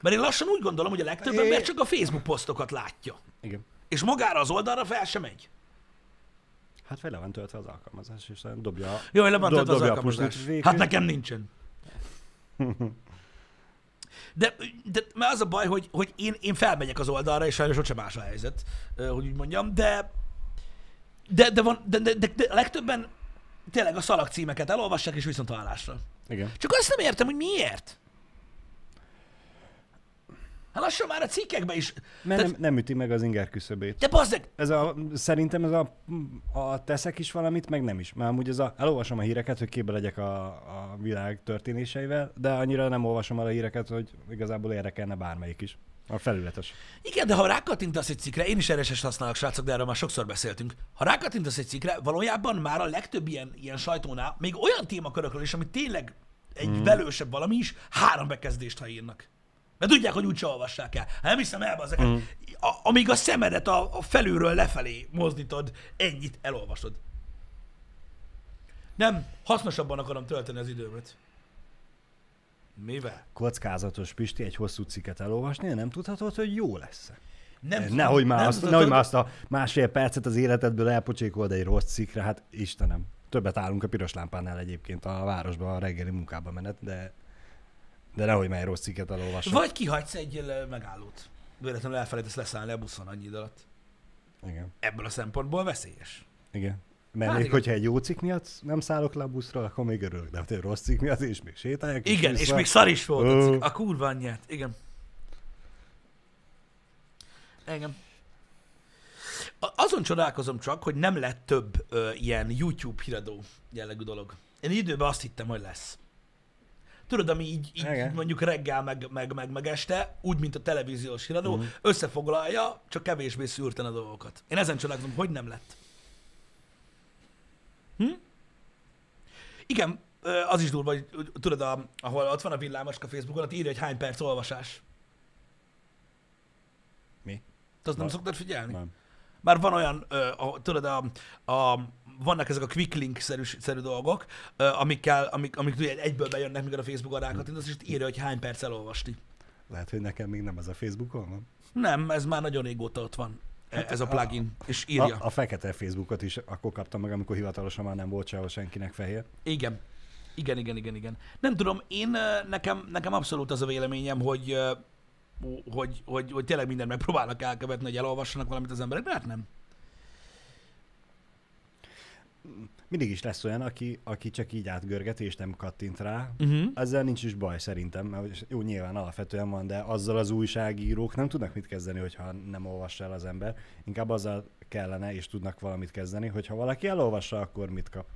Mert én lassan úgy gondolom, hogy a legtöbb é... ember csak a Facebook posztokat látja. Igen. És magára az oldalra fel sem megy. Hát fel van töltve az alkalmazás, és dobja, Jó, le van töltve az alkalmazás. Hát nekem nincsen. De, de mert az a baj, hogy, hogy én, én felmegyek az oldalra, és sajnos ott sem más a helyzet, hogy úgy mondjam, de de, de, van, de, de, de, de legtöbben tényleg a szalag címeket elolvassák, és viszont hallásra. Igen. Csak azt nem értem, hogy miért. Hát lassan már a cikkekben is. Mert Tehát- nem, nem üti meg az inger küszöbét. De bazzeg, Ez a, szerintem ez a, a teszek is valamit, meg nem is. Mert amúgy ez a, elolvasom a híreket, hogy képbe legyek a, a világ történéseivel, de annyira nem olvasom el a híreket, hogy igazából érdekelne bármelyik is. A felületes. Igen, de ha rákattintasz egy cikkre, én is RSS használok, srácok, de erről már sokszor beszéltünk. Ha rákattintasz egy cikkre, valójában már a legtöbb ilyen, ilyen sajtónál, még olyan témakörökről is, ami tényleg egy mm. velősebb valami is, három bekezdést, ha írnak. Mert tudják, hogy úgyse olvassák el. Hát nem hiszem el, ezeket. Mm. A, amíg a szemedet a, a felülről lefelé mozdítod, ennyit elolvasod. Nem, hasznosabban akarom tölteni az időmet. Mivel? Kockázatos Pisti egy hosszú cikket elolvasni, nem tudhatod, hogy jó lesz. Nem tudom, Nehogy már, nem azt, tudod, nehogy már azt a másfél percet az életedből elpocsékolod egy rossz cikkre, hát Istenem. Többet állunk a piros lámpánál egyébként a városban a reggeli munkába menet, de, de nehogy már rossz cikket elolvasson. Vagy kihagysz egy megállót. Véletlenül elfelejtesz leszállni a buszon annyi idő alatt. Igen. Ebből a szempontból veszélyes. Igen. Mert Hát még igen. hogyha egy jó cikk miatt nem szállok le a buszról, akkor még örülök. De ha egy rossz cikk miatt is még sétáljak. Igen, és vissza. még szar is volt a cikk. A kurva anyját. Igen. Igen. Azon csodálkozom csak, hogy nem lett több ö, ilyen YouTube híradó jellegű dolog. Én időben azt hittem, hogy lesz. Tudod, ami így, így Igen. mondjuk reggel, meg, meg, meg, meg este, úgy, mint a televíziós híradó, uh-huh. összefoglalja, csak kevésbé szűrten a dolgokat. Én ezen csodálkozom, hogy nem lett. Hm? Igen, az is durva, hogy tudod, a, ahol ott van a villámoska Facebookon, ott írja, hogy hány perc olvasás. Mi? Te azt nem szoktad figyelni? Nem. Már van olyan, ö, a, tudod, a, a, vannak ezek a quick link szerű, szerű dolgok, amikkel, amik, amik ugye egyből bejönnek, mikor a Facebookon rákattintasz, és itt írja, hogy hány perc elolvasni. Lehet, hogy nekem még nem ez a Facebookon van. Nem, ez már nagyon régóta ott van, hát ez a a- plugin, és írja. A, a fekete Facebookot is akkor kaptam meg, amikor hivatalosan már nem volt sehol senkinek fehér. Igen. Igen, igen, igen, igen. Nem tudom, én nekem, nekem abszolút az a véleményem, hogy, hogy, hogy, hogy tényleg mindent megpróbálnak elkövetni, hogy elolvassanak valamit az emberek, de hát nem. Mindig is lesz olyan, aki, aki csak így átgörgeti és nem kattint rá. Uh-huh. Ezzel nincs is baj szerintem, mert jó, nyilván alapvetően van, de azzal az újságírók nem tudnak mit kezdeni, hogyha nem olvassa el az ember. Inkább azzal kellene és tudnak valamit kezdeni, hogyha valaki elolvassa, akkor mit kap.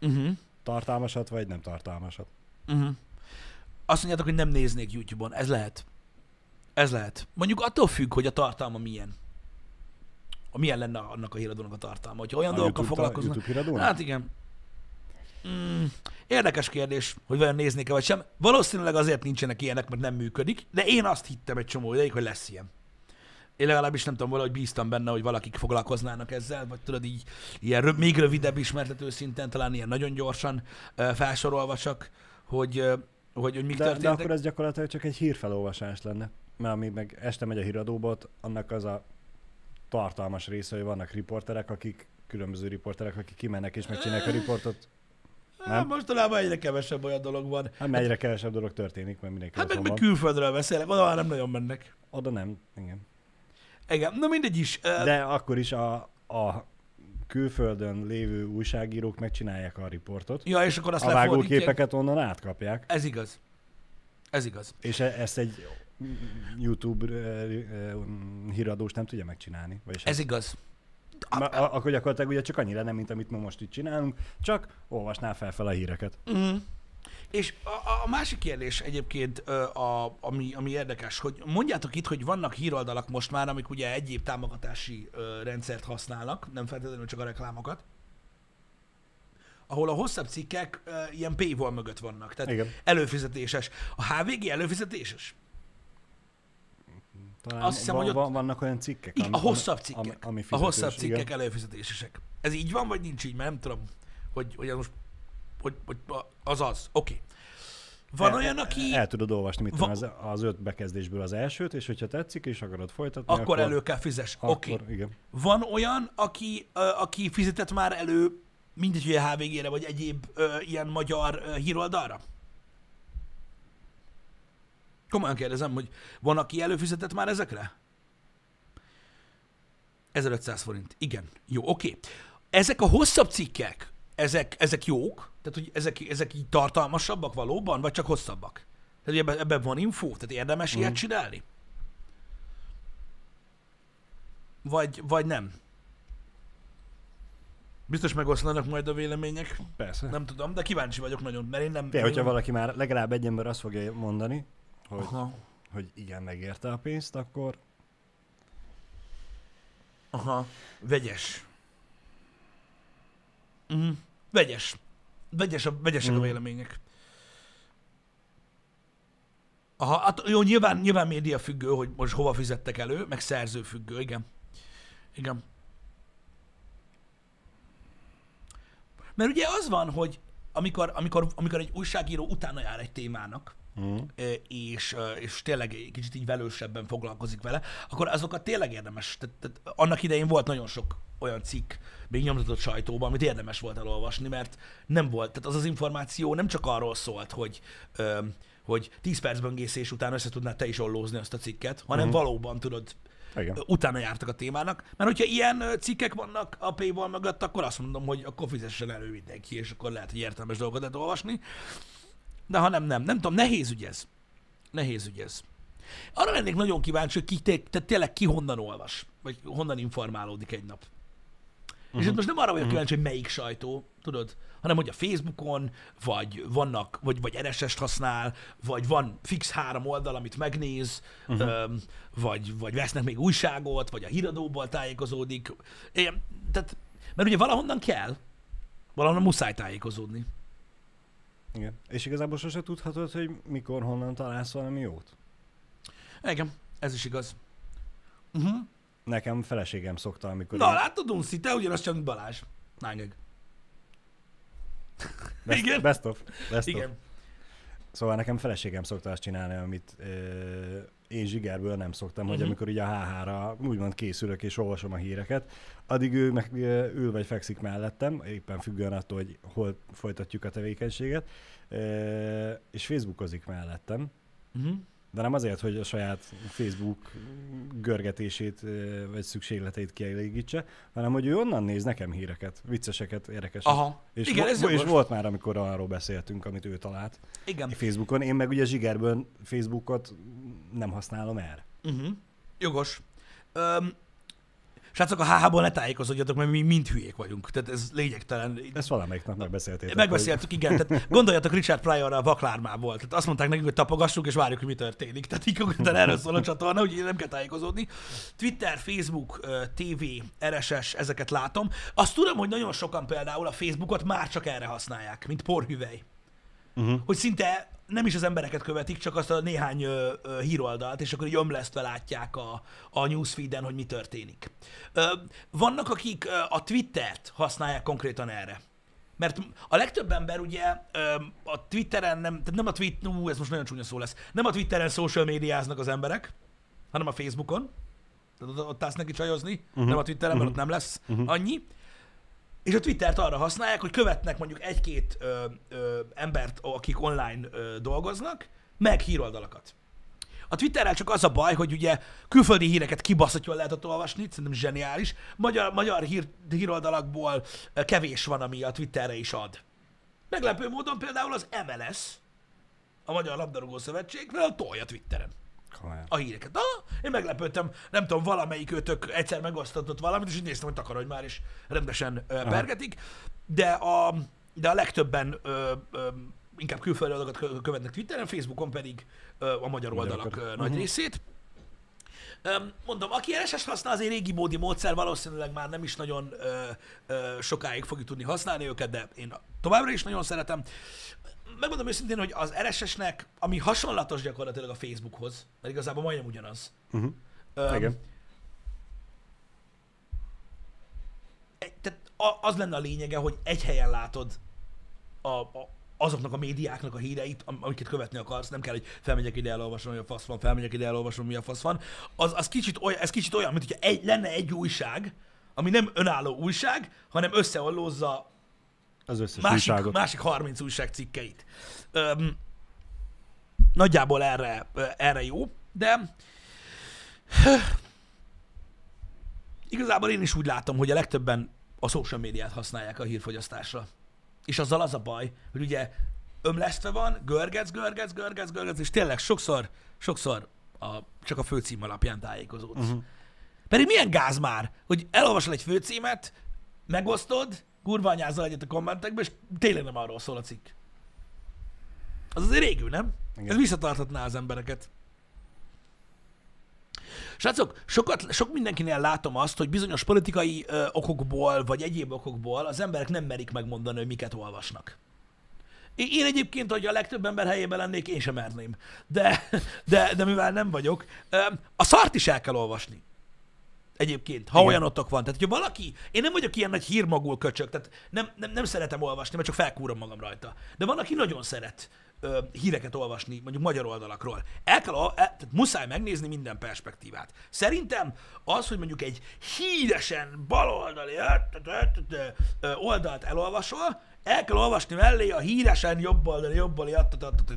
Uh-huh. Tartalmasat vagy nem tartalmasat. Uh-huh. Azt mondjátok, hogy nem néznék YouTube-on. Ez lehet. Ez lehet. Mondjuk attól függ, hogy a tartalma milyen. A milyen lenne annak a híradónak a tartalma. Hogyha olyan A dolgokkal foglalkoznak. Hát igen. Mm, érdekes kérdés, hogy vajon néznék-e vagy sem. Valószínűleg azért nincsenek ilyenek, mert nem működik, de én azt hittem egy csomó ideig, hogy lesz ilyen. Én legalábbis nem tudom, valahogy bíztam benne, hogy valakik foglalkoznának ezzel, vagy tudod így, ilyen rö- még rövidebb ismertető szinten, talán ilyen nagyon gyorsan felsorolva csak, hogy, hogy, hogy mik De, de akkor ez gyakorlatilag csak egy hírfelolvasás lenne. Mert ami meg este megy a híradóba, ott annak az a tartalmas része, hogy vannak riporterek, akik különböző riporterek, akik kimennek és megcsinálják a riportot. Nem? mostanában egyre kevesebb olyan dolog van. Hát egyre kevesebb dolog történik, mert mindenki Hát meg, meg külföldről beszélek, oda már nem nagyon mennek. Oda nem, igen. Igen, na mindegy is. De akkor is a, a külföldön lévő újságírók megcsinálják a riportot. ja, és akkor azt a vágóképeket onnan átkapják, Ez igaz. Ez igaz. és e- ezt egy YouTube ö, ö, híradós nem tudja megcsinálni. Vagyis Ez igaz. Ma, a- akkor gyakorlatilag ugye csak annyi lenne, mint amit ma most itt csinálunk, csak olvasnál fel fel a híreket. Mm. És a, a- másik kérdés egyébként, a, ami, ami érdekes, hogy mondjátok itt, hogy vannak híroldalak most már, amik ugye egyéb támogatási rendszert használnak, nem feltétlenül csak a reklámokat, ahol a hosszabb cikkek ilyen paywall mögött vannak, tehát Igen. előfizetéses. A HVG előfizetéses? Talán Azt hiszem, van, hogy ott- van, vannak olyan cikkek, ami, a hosszabb cikkek. ami, ami a fizetős, hosszabb cikkek igen. előfizetésesek. Ez így van, vagy nincs így? Mert nem tudom, hogy, hogy az most hogy, hogy az az. Oké. Okay. Van El- olyan, aki El tudod olvasni, mit Va- tudom, az, az öt bekezdésből az elsőt, és hogyha tetszik, és akarod folytatni, akkor, akkor elő kell fizes. Oké. Okay. igen. Van olyan, aki, aki fizetett már elő, mindegy, hogy a HVG-re, vagy egyéb ö, ilyen magyar ö, híroldalra? Komolyan kérdezem, hogy van, aki előfizetett már ezekre? 1500 forint. Igen. Jó, oké. Ezek a hosszabb cikkek, ezek, ezek jók? Tehát, hogy ezek, ezek így tartalmasabbak valóban, vagy csak hosszabbak? Tehát, hogy ebben, ebben van info? Tehát érdemes mm. ilyet csinálni? Vagy, vagy nem? Biztos megoszlanak majd a vélemények. Persze. Nem tudom, de kíváncsi vagyok nagyon, mert én nem... Te, hogyha valaki már legalább egy ember azt fogja mondani, hogy, Aha. hogy igen, megérte a pénzt, akkor... Aha, vegyes. Uh-huh. Vegyes. Vegyes a, vegyesek uh-huh. a mhm. vélemények. Aha, hát jó, nyilván, nyilván média függő, hogy most hova fizettek elő, meg szerző függő, igen. Igen. Mert ugye az van, hogy amikor, amikor, amikor egy újságíró utána jár egy témának, mm. és, és tényleg egy kicsit így velősebben foglalkozik vele, akkor azokat tényleg érdemes. Tehát, tehát annak idején volt nagyon sok olyan cikk, még nyomtatott sajtóban, amit érdemes volt elolvasni, mert nem volt, tehát az az információ nem csak arról szólt, hogy, hogy 10 perc böngészés után össze tudnád te is ollózni azt a cikket, hanem mm. valóban tudod igen. utána jártak a témának. Mert hogyha ilyen cikkek vannak a paywall mögött, akkor azt mondom, hogy akkor fizessen elő mindenki, és akkor lehet, hogy értelmes dolgokat lehet olvasni. De ha nem, nem. Nem tudom, nehéz ügy ez. Nehéz ügy ez. Arra lennék nagyon kíváncsi, hogy ki, te, tényleg ki honnan olvas, vagy honnan informálódik egy nap. Uh-huh. És itt mhm. most nem arra vagyok uh-huh. kíváncsi, hogy melyik sajtó, tudod, hanem hogy a Facebookon, vagy vannak, vagy, vagy RSS-t használ, vagy van fix három oldal, amit megnéz, uh-huh. öm, vagy, vagy vesznek még újságot, vagy a híradóból tájékozódik. Én, tehát, mert ugye valahonnan kell, valahonnan muszáj tájékozódni. Igen. És igazából sose tudhatod, hogy mikor, honnan találsz valami jót. Igen, ez is igaz. Uh-huh. Nekem feleségem szokta, amikor... Na, én... látod, Unci, te ugyanazt csak, mint Balázs. Nángeg. Best, Igen? Best of. Best Igen. Of. Szóval nekem feleségem szokta azt csinálni, amit ö, én zsigerből nem szoktam, uh-huh. hogy mhm. amikor ugye a HH-ra úgymond készülök és olvasom a híreket, addig ő meg ül vagy fekszik mellettem, éppen függően attól, hogy hol folytatjuk a tevékenységet, és Facebookozik mellettem. Uh-huh de nem azért, hogy a saját Facebook görgetését vagy szükségleteit kielégítse, hanem hogy ő onnan néz nekem híreket, vicceseket, érdekeseket. Aha. És, Igen, ez és volt már, amikor arról beszéltünk, amit ő talált. Igen. Facebookon. Én meg ugye zsigerből Facebookot nem használom erre. Uh-huh. Jogos. Um, Srácok, a HH-ból ne tájékozódjatok, mert mi mind hülyék vagyunk. Tehát ez lényegtelen. Ezt valamelyik nap megbeszéltétek. Megbeszéltük, hogy... igen. Tehát gondoljatok Richard Pryor a vaklármából. Tehát azt mondták nekünk, hogy tapogassuk, és várjuk, hogy mi történik. Tehát így konkrétan erről szól a csatorna, úgyhogy nem kell tájékozódni. Twitter, Facebook, TV, RSS, ezeket látom. Azt tudom, hogy nagyon sokan például a Facebookot már csak erre használják, mint porhüvely. Uh-huh. Hogy szinte nem is az embereket követik, csak azt a néhány ö, ö, híroldalt, és akkor így ömlesztve látják a, a newsfeeden, hogy mi történik. Ö, vannak, akik ö, a Twittert használják konkrétan erre. Mert a legtöbb ember ugye ö, a Twitteren nem, tehát nem a tweet, ú, ez most nagyon csúnya szó lesz, nem a Twitteren social médiáznak az emberek, hanem a Facebookon. Tehát ott állsz neki csajozni, uh-huh. nem a Twitteren, mert uh-huh. ott nem lesz uh-huh. annyi. És a Twittert arra használják, hogy követnek mondjuk egy-két ö, ö, embert, akik online ö, dolgoznak, meg híroldalakat. A Twitterrel csak az a baj, hogy ugye külföldi híreket kibaszatjól lehet ott olvasni, szerintem zseniális. Magyar, magyar hír, híroldalakból kevés van, ami a Twitterre is ad. Meglepő módon például az MLS, a Magyar Labdarúgó Szövetség, például tolja Twitteren. Komolyan. a híreket. Ah, én meglepődtem, nem tudom, valamelyik őtök egyszer megosztatott valamit, és így néztem, hogy takarodj már, és rendesen ö, pergetik, de a, de a legtöbben ö, ö, inkább külföldi adatokat követnek Twitteren, Facebookon pedig ö, a magyar oldalak ö, nagy uh-huh. részét. Mondom, aki RSS használ, az egy régi módi módszer, valószínűleg már nem is nagyon ö, ö, sokáig fogjuk tudni használni őket, de én továbbra is nagyon szeretem megmondom őszintén, hogy az RSS-nek, ami hasonlatos gyakorlatilag a Facebookhoz, mert igazából majdnem ugyanaz. Uh-huh. Um, Igen. Tehát az lenne a lényege, hogy egy helyen látod a, a, azoknak a médiáknak a híreit, amiket követni akarsz, nem kell, hogy felmegyek ide, elolvasom, mi a fasz van, felmegyek ide, elolvasom, mi a fasz van. Az, az kicsit olyan, ez kicsit olyan, mint hogyha egy, lenne egy újság, ami nem önálló újság, hanem összeollózza az összes másik, újságot. másik 30 újság cikkeit. Öm, nagyjából erre, erre jó, de igazából én is úgy látom, hogy a legtöbben a social médiát használják a hírfogyasztásra. és azzal az a baj, hogy ugye ömlesztve van, görgetsz, görgetsz, görgetsz, görgetsz, és tényleg sokszor, sokszor a, csak a főcím alapján tájékozódsz. Uh-huh. Pedig milyen gáz már, hogy elolvasol egy főcímet, megosztod, kurványázol egyet a kommentekbe, és tényleg nem arról szól a cikk. Az azért régül, nem? Igen. Ez visszatarthatná az embereket. Srácok, sokat, sok mindenkinél látom azt, hogy bizonyos politikai ö, okokból, vagy egyéb okokból az emberek nem merik megmondani, hogy miket olvasnak. Én egyébként, hogy a legtöbb ember helyében lennék, én sem merném. De, de, de mivel nem vagyok, a szart is el kell olvasni. Egyébként, ha Igen. olyan ottok van. Tehát, hogyha valaki, én nem vagyok ilyen nagy hírmagul köcsök, tehát nem, nem, nem szeretem olvasni, mert csak felkúrom magam rajta. De van, aki nagyon szeret ö, híreket olvasni, mondjuk magyar oldalakról. El kell, el, tehát muszáj megnézni minden perspektívát. Szerintem az, hogy mondjuk egy híresen baloldali oldalt elolvasol, el kell olvasni mellé a híresen jobboldali, jobbali,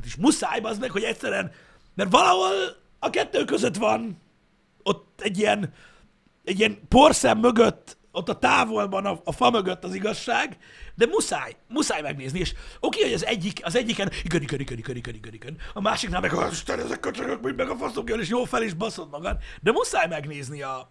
és muszáj az meg, hogy egyszerűen, mert valahol a kettő között van ott egy ilyen, egy ilyen porszem mögött, ott a távolban, a, a fa mögött az igazság, de muszáj, muszáj megnézni, és oké, hogy az egyik, az egyiken igen, igen, igen, igen, igen, igen, igen, a másiknál meg, hogy Isten, ezek köcsögök, mint meg a faszom jön, és jó fel is baszod magad, de muszáj megnézni a,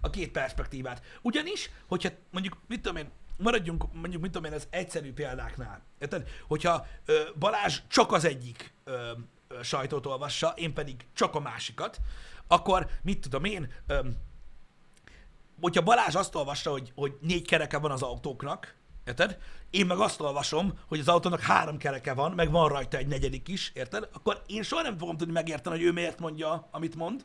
a két perspektívát. Ugyanis, hogyha mondjuk, mit tudom én, maradjunk mondjuk, mit tudom én, az egyszerű példáknál. Érted? Hogyha ö, Balázs csak az egyik ö, sajtót olvassa, én pedig csak a másikat, akkor mit tudom én, ö, hogyha Balázs azt olvassa, hogy, hogy négy kereke van az autóknak, érted? Én meg azt olvasom, hogy az autónak három kereke van, meg van rajta egy negyedik is, érted? Akkor én soha nem fogom tudni megérteni, hogy ő miért mondja, amit mond,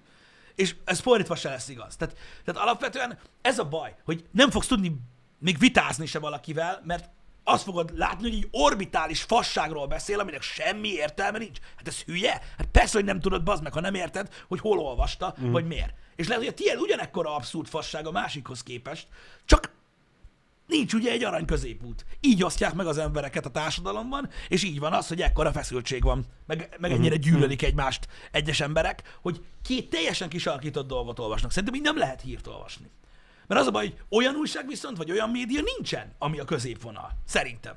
és ez fordítva se lesz igaz. Tehát, tehát alapvetően ez a baj, hogy nem fogsz tudni még vitázni se valakivel, mert azt fogod látni, hogy egy orbitális fasságról beszél, aminek semmi értelme nincs. Hát ez hülye? Hát persze, hogy nem tudod, bazd meg, ha nem érted, hogy hol olvasta, mm. vagy miért. És lehet, hogy a tiéd ugyanekkora abszurd fasság a másikhoz képest, csak nincs ugye egy arany középút. Így osztják meg az embereket a társadalomban, és így van az, hogy ekkora feszültség van, meg, meg ennyire mhm. gyűlölik egymást egyes emberek, hogy két teljesen kisalakított dolgot olvasnak. Szerintem így nem lehet hírt olvasni. Mert az a baj, hogy olyan újság viszont, vagy olyan média nincsen, ami a középvonal. Szerintem.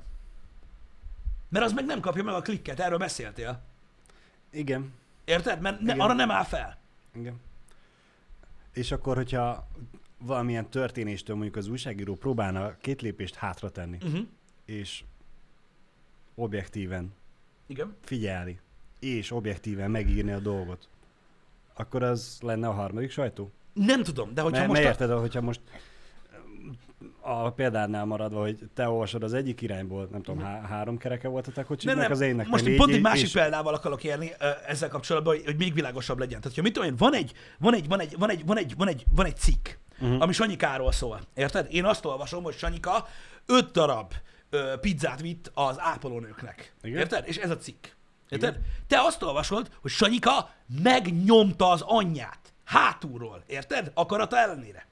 Mert az meg nem kapja meg a klikket, erről beszéltél. Igen. Érted? Mert ne, arra nem áll fel. Igen. És akkor, hogyha valamilyen történéstől mondjuk az újságíró próbálna két lépést hátra tenni, uh-huh. és objektíven Igen. figyelni, és objektíven megírni a dolgot, akkor az lenne a harmadik sajtó? Nem tudom, de hogyha M- most... Mert érted, a... hogyha most a példánál maradva, hogy te olvasod az egyik irányból, nem tudom, há- három kereke volt a te kocsiknak, nem, az énnek Most négy, pont egy másik és... példával akarok érni ezzel kapcsolatban, hogy, hogy még világosabb legyen. Tehát, hogyha mit tudom én, van egy, van egy, van egy, van egy, van egy, van egy, van egy cikk, uh-huh. ami Sanyikáról szól. Érted? Én azt olvasom, hogy Sanyika öt darab ö, pizzát vitt az ápolónőknek. Igen? Érted? És ez a cikk. Érted? Igen? Te azt olvasod, hogy Sanyika megnyomta az anyját. Hátulról, érted? Akarata ellenére.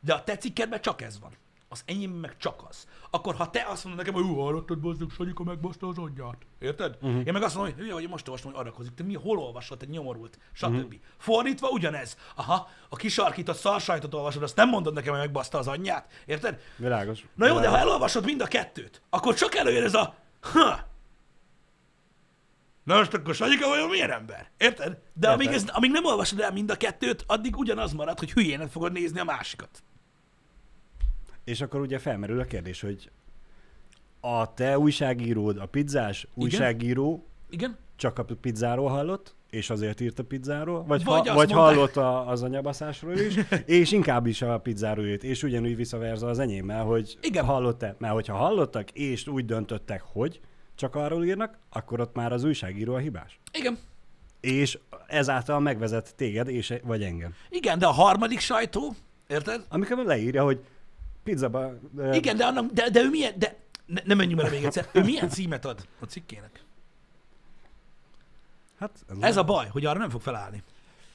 De a te cikkedben csak ez van. Az enyém meg csak az. Akkor ha te azt mondod nekem, hogy hú, hallottad, bazdok, Sanyika megbaszta az anyját. Érted? Uh-huh. Én meg azt mondom, hogy hülye vagy, most olvastam, hogy adakozik. Te mi, hol olvasod, egy nyomorult, stb. Uh-huh. Fordítva ugyanez. Aha, a kisarkított szarsajtot olvasod, azt nem mondod nekem, hogy megbaszta az anyját. Érted? Világos. Na jó, Világos. de ha elolvasod mind a kettőt, akkor csak előjön ez a ha, Na most akkor Sanyika vajon milyen ember? Érted? De amíg, ez, amíg nem olvasod el mind a kettőt, addig ugyanaz marad, hogy hülyének fogod nézni a másikat. És akkor ugye felmerül a kérdés, hogy a te újságíród, a pizzás újságíró Igen? csak a pizzáról hallott, és azért írt a pizzáról, vagy, vagy, ha, vagy hallott a, az anyabaszásról is, és inkább is a pizzáról írt, és ugyanúgy visszaverza az enyémmel, hogy Igen. hallott-e. Mert hogyha hallottak, és úgy döntöttek, hogy, csak arról írnak, akkor ott már az újságíró a hibás. Igen. És ezáltal megvezet téged, és, vagy engem. Igen, de a harmadik sajtó, érted? Amikor leírja, hogy pizzaba... De... Igen, de, annak, de, de ő milyen, de ne, nem menjünk bele még egyszer, ő milyen címet ad a cikkének? Hát, ez, ez a baj, hogy arra nem fog felállni.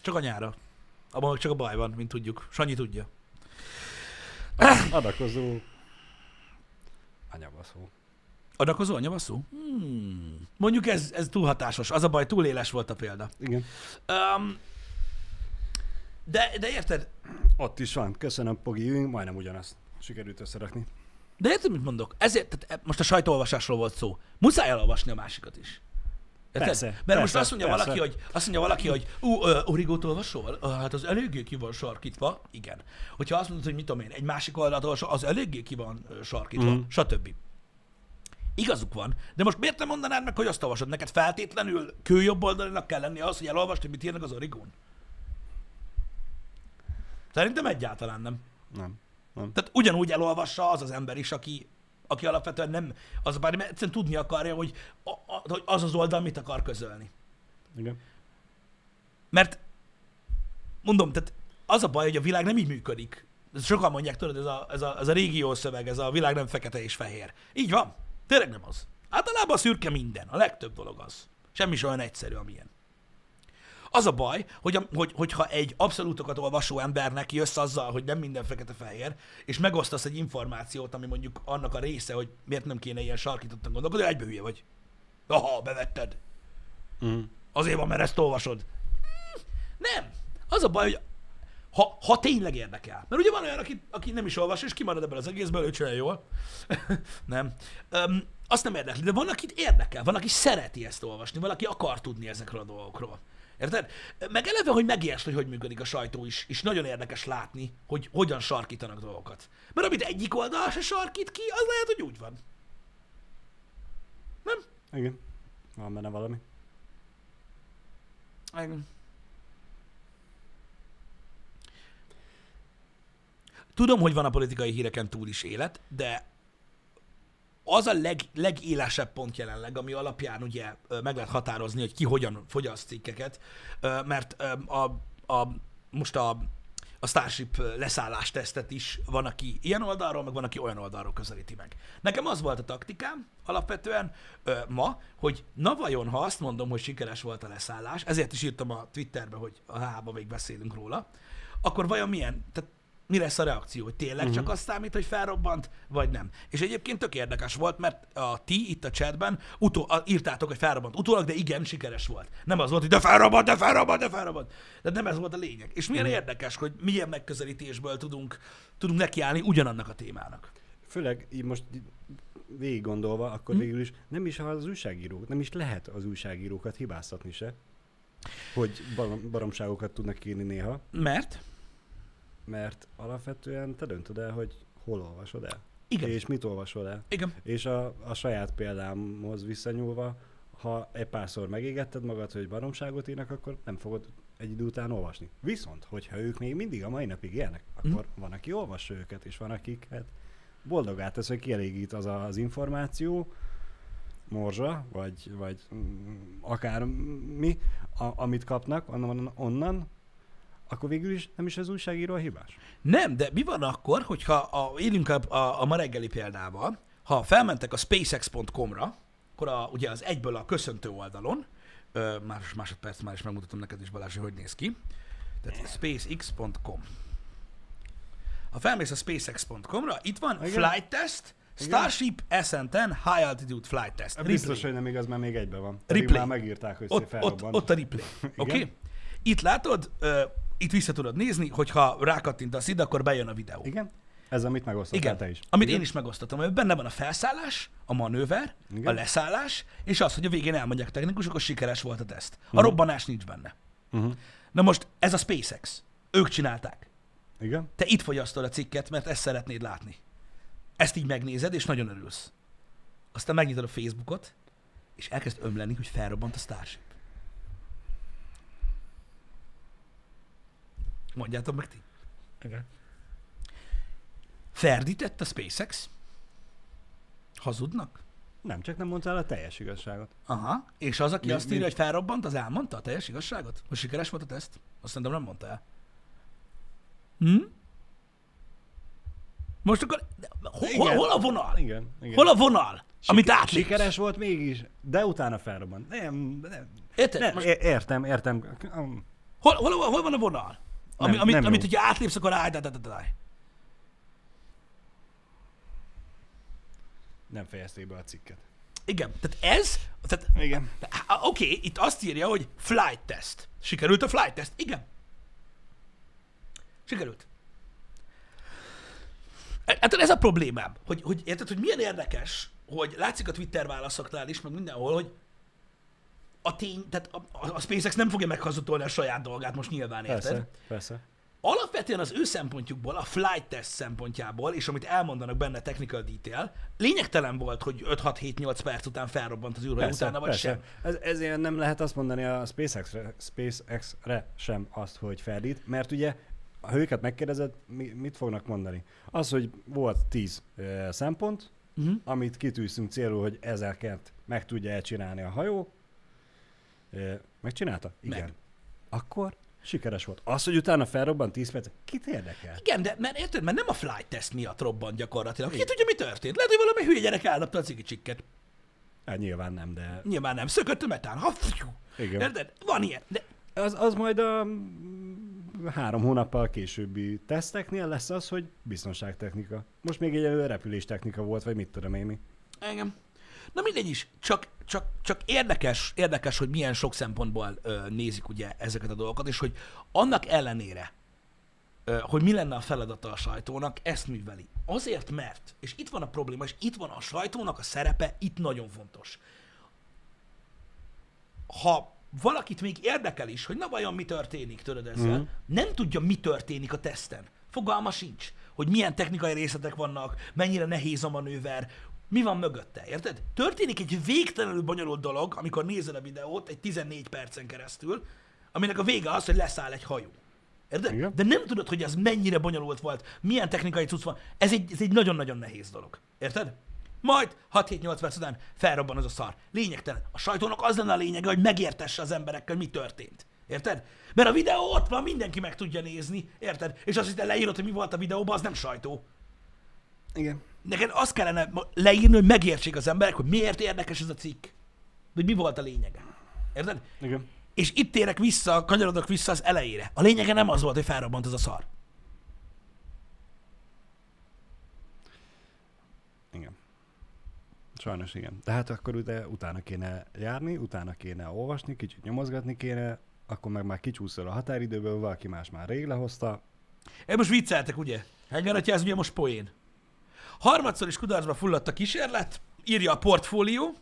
Csak anyára. Abban csak a baj van, mint tudjuk. Sanyi tudja. Adakozó anyabaszó. Adakozó anyavasszú? Hmm. Mondjuk ez, ez túl hatásos. Az a baj, túl éles volt a példa. Igen. Um, de, de érted? Ott is van. Köszönöm, Pogi, majdnem ugyanazt sikerült összerakni. De érted, mit mondok? Ezért, tehát most a sajtóolvasásról volt szó. Muszáj elolvasni a másikat is. Érted? Persze, Mert persze, most azt mondja, persze. valaki, hogy, azt mondja valaki, hogy ú, uh, origót olvasol? Uh, hát az eléggé ki van sarkítva. Igen. Hogyha azt mondod, hogy mit tudom én, egy másik oldalt olvasol, az eléggé ki van sarkítva, mm. stb. Igazuk van, de most miért nem mondanád meg, hogy azt olvasod? Neked feltétlenül kőjobb oldalinak kell lenni az, hogy elolvasd, hogy mit írnak az origón? Szerintem egyáltalán nem. Nem. Nem. Tehát ugyanúgy elolvassa az az ember is, aki, aki alapvetően nem, az bár egyszerűen tudni akarja, hogy, a, a, hogy az az oldal mit akar közölni. Igen. Mert mondom, tehát az a baj, hogy a világ nem így működik. Sokan mondják, tudod, ez a, ez, a, ez a régió szöveg, ez a világ nem fekete és fehér. Így van. Tényleg nem az. Általában a szürke minden. A legtöbb dolog az. Semmi is olyan egyszerű, amilyen. Az a baj, hogy, a, hogy, hogyha egy abszolútokat olvasó embernek jössz azzal, hogy nem minden fekete-fehér, és megosztasz egy információt, ami mondjuk annak a része, hogy miért nem kéne ilyen sarkítottan gondolkodni, egybe hülye vagy. Aha, bevetted. Mm. Azért van, mert ezt olvasod. Nem. Az a baj, hogy ha, ha tényleg érdekel. Mert ugye van olyan, aki, aki nem is olvas, és kimarad ebből az egészből, ő csinálja jól. nem. Um, azt nem érdekli, de van, akit érdekel, van, aki szereti ezt olvasni, valaki akar tudni ezekről a dolgokról. Érted? Meg eleve, hogy megértsd, hogy hogy működik a sajtó is, és nagyon érdekes látni, hogy hogyan sarkítanak dolgokat. Mert amit egyik oldal se sarkít ki, az lehet, hogy úgy van. Nem? Igen. Van benne valami. Igen. Tudom, hogy van a politikai híreken túl is élet, de az a leg, legélesebb pont jelenleg, ami alapján ugye meg lehet határozni, hogy ki hogyan fogyaszt cikkeket, mert a, a, most a, a Starship leszállás tesztet is van, aki ilyen oldalról, meg van, aki olyan oldalról közelíti meg. Nekem az volt a taktikám alapvetően ma, hogy na vajon, ha azt mondom, hogy sikeres volt a leszállás, ezért is írtam a Twitterbe, hogy a hába még beszélünk róla, akkor vajon milyen, tehát mi lesz a reakció, hogy tényleg uh-huh. csak azt számít, hogy felrobbant, vagy nem. És egyébként tök érdekes volt, mert a ti itt a chatben utó, a, írtátok, hogy felrobbant utólag, de igen, sikeres volt. Nem az volt, hogy de felrobbant, de felrobbant, de felrobbant. De nem ez volt a lényeg. És milyen uh-huh. érdekes, hogy milyen megközelítésből tudunk, tudunk nekiállni ugyanannak a témának. Főleg így most végig gondolva, akkor Hm? végül is nem is az újságírók, nem is lehet az újságírókat hibáztatni se, hogy barom, baromságokat tudnak írni néha, Mert? Mert alapvetően te döntöd el, hogy hol olvasod el. Igen. És mit olvasol el. Igen. És a, a saját példámhoz visszanyúlva, ha egy párszor megégetted magad, hogy baromságot írnak, akkor nem fogod egy idő után olvasni. Viszont, hogyha ők még mindig a mai napig élnek, akkor mm. van, aki olvassa őket, és van, akik hát boldogát tesz, hogy kielégít az az információ, morzsa, vagy, vagy mm, akár mi, a, amit kapnak onnan, onnan, akkor végül is nem is az újságíró a hibás. Nem, de mi van akkor, hogyha a, élünk a, a, a ma reggeli példával, ha felmentek a spacex.com-ra, akkor a, ugye az egyből a köszöntő oldalon, ö, már másodperc már is megmutatom neked is Balázs, hogy néz ki, tehát spacex.com. Ha felmész a spacex.com-ra, itt van Igen. flight test, Starship SN10 High Altitude Flight Test. Biztos, Replay. hogy nem igaz, mert még egyben van. Pedig Replay. már megírták, hogy ott, ott, ott a replay. Oké? Okay? Itt látod, itt vissza tudod nézni, hogyha rákattintasz ide, akkor bejön a videó. Igen? Ez, amit megosztottál Igen, te is. amit Igen? én is megosztottam, hogy benne van a felszállás, a manőver, Igen. a leszállás, és az, hogy a végén elmondják technikusok, hogy sikeres volt a teszt. A Mhm. robbanás nincs benne. Uh-huh. Na most ez a SpaceX. Ők csinálták. Igen? Te itt fogyasztod a cikket, mert ezt szeretnéd látni. Ezt így megnézed, és nagyon örülsz. Aztán megnyitod a Facebookot, és elkezd ömleni, hogy felrobbant a Starship. Mondjátok meg ti. Igen. Ferdített a SpaceX? Hazudnak? Nem, csak nem mondtál a teljes igazságot. Aha. És az, aki Mi- azt mi- írja, hogy felrobbant, az elmondta a teljes igazságot? Hogy sikeres volt a teszt? Azt szerintem nem mondta el. Hm? Most akkor... Hol, Igen. hol a vonal? Igen. igen. Hol a vonal? amit Siker- átlépsz? Sikeres volt mégis, de utána felrobbant. Nem, nem. Érted? nem Most értem, értem. Hol, hol, hol, van a vonal? Ami, Nem, amit, nem amit, hogyha átlépsz, akkor állj, állj, állj. Nem fejezték be a cikket. Igen, tehát ez, tehát, Igen. Oké, okay, itt azt írja, hogy flight test. Sikerült a flight test? Igen. Sikerült. Hát ez a problémám, hogy, hogy érted, hogy milyen érdekes, hogy látszik a Twitter válaszoknál is, meg mindenhol, hogy a tény, tehát a, a SpaceX nem fogja meghazudtolni a saját dolgát, most nyilván érted. Persze, persze. Alapvetően az ő szempontjukból, a flight test szempontjából, és amit elmondanak benne technical detail, lényegtelen volt, hogy 5-6-7-8 perc után felrobbant az űrhajó utána, vagy persze. sem. Ez, ezért nem lehet azt mondani a SpaceX-re, SpaceX-re sem azt, hogy feldít, mert ugye, ha őket megkérdezed, mi, mit fognak mondani? Az, hogy volt 10 uh, szempont, uh-huh. amit kitűztünk célul, hogy ezeket meg tudja elcsinálni a hajó. Megcsinálta? Igen. Meg. Akkor sikeres volt. Az, hogy utána felrobbant 10 perc, kit érdekel? Igen, de mert érted, mert nem a flight test miatt robbant gyakorlatilag. Ki tudja, mi történt? Lehet, hogy valami hülye gyerek eldobta a cigicsikket. Hát nyilván nem, de Nyilván nem. Szökött a metán. Ha, fiú. Igen. Érted? Van ilyen. De az, az majd a mm, három hónappal későbbi teszteknél lesz az, hogy biztonságtechnika. Most még egy repüléstechnika volt, vagy mit tudom én mi. engem. Na mindegy is, csak, csak, csak érdekes, érdekes, hogy milyen sok szempontból ö, nézik ugye ezeket a dolgokat, és hogy annak ellenére, ö, hogy mi lenne a feladata a sajtónak, ezt műveli. Azért, mert, és itt van a probléma, és itt van a sajtónak a szerepe, itt nagyon fontos. Ha valakit még érdekel is, hogy na vajon mi történik, tudod ezzel, mm. nem tudja, mi történik a teszten. Fogalma sincs, hogy milyen technikai részletek vannak, mennyire nehéz a manőver, mi van mögötte, érted? Történik egy végtelenül bonyolult dolog, amikor nézed a videót egy 14 percen keresztül, aminek a vége az, hogy leszáll egy hajó. Érted? Igen. De nem tudod, hogy ez mennyire bonyolult volt, milyen technikai cucc van. Ez egy, ez egy nagyon-nagyon nehéz dolog. Érted? Majd 6-7-8 perc után felrobban az a szar. Lényegtelen. A sajtónak az lenne a lényege, hogy megértesse az emberekkel, mi történt. Érted? Mert a videó ott van, mindenki meg tudja nézni. Érted? És azt, hogy te leírod, hogy mi volt a videóban, az nem sajtó. Igen. Neked azt kellene leírni, hogy megértsék az emberek, hogy miért érdekes ez a cikk. Vagy mi volt a lényege. Érted? Igen. És itt térek vissza, kanyarodok vissza az elejére. A lényege nem az volt, hogy felrobbant ez a szar. Igen. Sajnos igen. De hát akkor ugye utána kéne járni, utána kéne olvasni, kicsit nyomozgatni kéne, akkor meg már kicsúszol a határidőből, valaki más már rég lehozta. Én most vicceltek, ugye? Engem, hogyha ez ugye most poén. Harmadszor is kudarcba fulladt a kísérlet, írja a portfólió,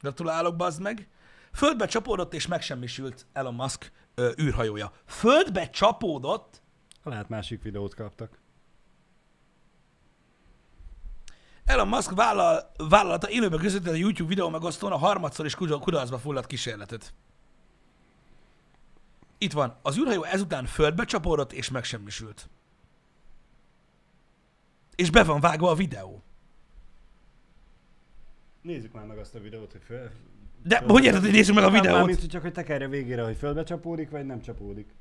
gratulálok, bazd meg. Földbe csapódott és megsemmisült Elon Musk ö, űrhajója. Földbe csapódott, Lehet másik videót kaptak. Elon Musk vállal, vállalata élőben között a YouTube videó megosztón a harmadszor is kudarc- kudarcba fulladt kísérletet. Itt van. Az űrhajó ezután földbe csapódott és megsemmisült. És be van vágva a videó. Nézzük már meg azt a videót, hogy föl... De hogy érted, hogy nézzük meg a videót? Mármint, hogy csak hogy tekerje végére, hogy fölbe csapódik, vagy nem csapódik.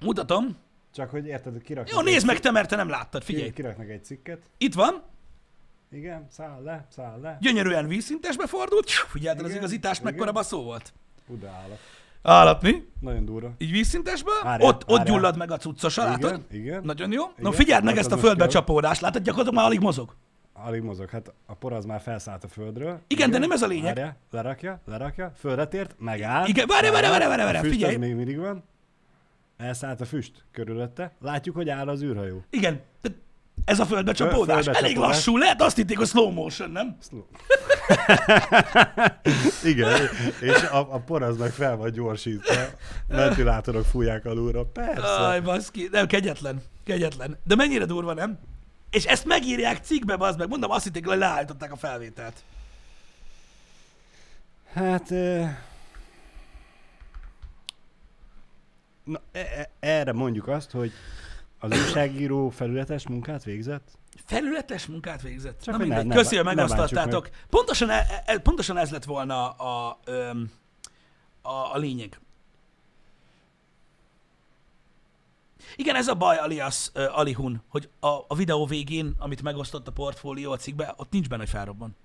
Mutatom. Csak hogy érted, hogy kiraknak... Jó, nézd meg te, mert te nem láttad, figyelj. Kiraknak egy cikket. Itt van, Igen, száll le, száll le. gyönyörűen vízszintesbe fordult. Figyeld el az igen. mekkora baszó volt. Uda állat. Állat mi? Nagyon durva. Így vízszintesbe, Várjál, ott, ott várjál. gyullad meg a cuccosa, látod? Igen, igen. Nagyon jó. Na Igen, figyeld meg ezt a földbe kell. csapódást, látod, gyakorlatilag már alig mozog. Alig mozog. Hát a por az már felszállt a földről. Igen, de nem ez a lényeg. Várja, lerakja, lerakja, földre tért, megáll. Igen, várja, várja, várja, várja, a füst figyelj. még mindig van. Elszállt a füst körülötte. Látjuk, hogy áll az űrhajó. Igen, de ez a földbe csapódás. földbe Elég csapódás. lassú, lehet azt hitték, hogy slow motion, nem? Slow. Igen, és a, a por az meg fel van gyorsítva. Ventilátorok fújják alulra. Persze. Aj, baszki, nem, kegyetlen, kegyetlen. De mennyire durva, nem? És ezt megírják cikkbe, bazd meg. Mondom, azt hitték, hogy leállították a felvételt. Hát... Na, e- e- erre mondjuk azt, hogy az újságíró felületes munkát végzett? Felületes munkát végzett. Csak Na mindegy, ne köszi, hogy megosztottátok. Pontosan, e, e, pontosan ez lett volna a, öm, a, a lényeg. Igen, ez a baj, alias uh, Alihun, hogy a, a videó végén, amit megosztott a portfólió a cikkbe, ott nincs benne, hogy felrobban.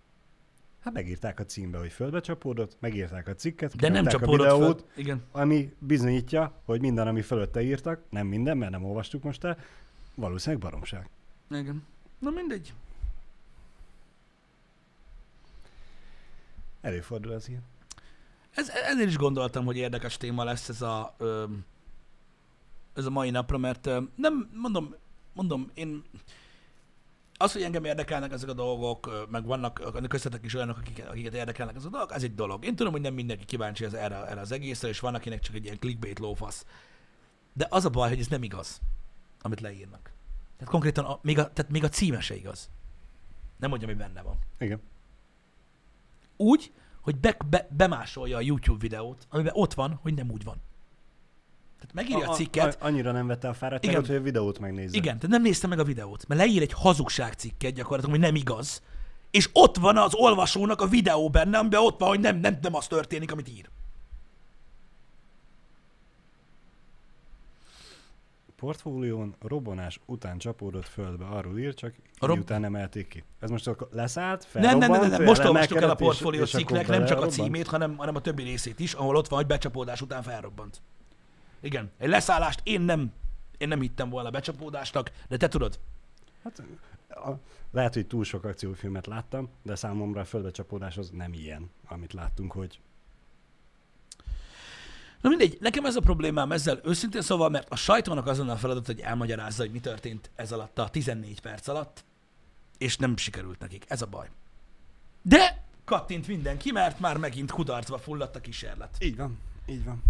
Hát megírták a címbe, hogy földbe csapódott, megírták a cikket, De nem kirakták a csapódott videót, föl. Igen. ami bizonyítja, hogy minden, ami fölötte írtak, nem minden, mert nem olvastuk most el, valószínűleg baromság. Igen. Na mindegy. Előfordul az ilyen. Ez, ezért is gondoltam, hogy érdekes téma lesz ez a, ö, ez a mai napra, mert ö, nem, mondom, mondom, én az, hogy engem érdekelnek ezek a dolgok, meg vannak köztetek is olyanok, akiket, akiket érdekelnek ezek a dolgok, ez egy dolog. Én tudom, hogy nem mindenki kíváncsi ez erre, erre az egészre, és van, akinek csak egy ilyen clickbait lófasz. De az a baj, hogy ez nem igaz, amit leírnak. Tehát konkrétan a, még, a, tehát még a címe se igaz. Nem mondjam, hogy benne van. Igen. Úgy, hogy be, be, bemásolja a YouTube videót, amiben ott van, hogy nem úgy van. Tehát megírja a, a cikket. A, annyira nem vette a fáradtságot, hogy a videót megnézze. Igen, tehát nem nézte meg a videót, mert leír egy hazugság cikket gyakorlatilag, hogy nem igaz, és ott van az olvasónak a videó benne, amiben ott van, hogy nem, nem, nem az történik, amit ír. portfólión robbanás után csapódott földbe, arról ír, csak A rob- után emelték ki. Ez most akkor leszállt, Nem, nem, nem, nem, felrobbant, nem. most olvastuk el a portfólió cikknek nem csak a címét, hanem, hanem a többi részét is, ahol ott van, hogy becsapódás után felrobbant. Igen, egy leszállást én nem, én nem hittem volna becsapódásnak, de te tudod. Hát, a, lehet, hogy túl sok akciófilmet láttam, de számomra a földbecsapódás az nem ilyen, amit láttunk, hogy Na mindegy, nekem ez a problémám ezzel őszintén szóval, mert a sajtónak azon a feladat, hogy elmagyarázza, hogy mi történt ez alatt a 14 perc alatt, és nem sikerült nekik. Ez a baj. De kattint mindenki, mert már megint kudarcba fulladt a kísérlet. így van, így van.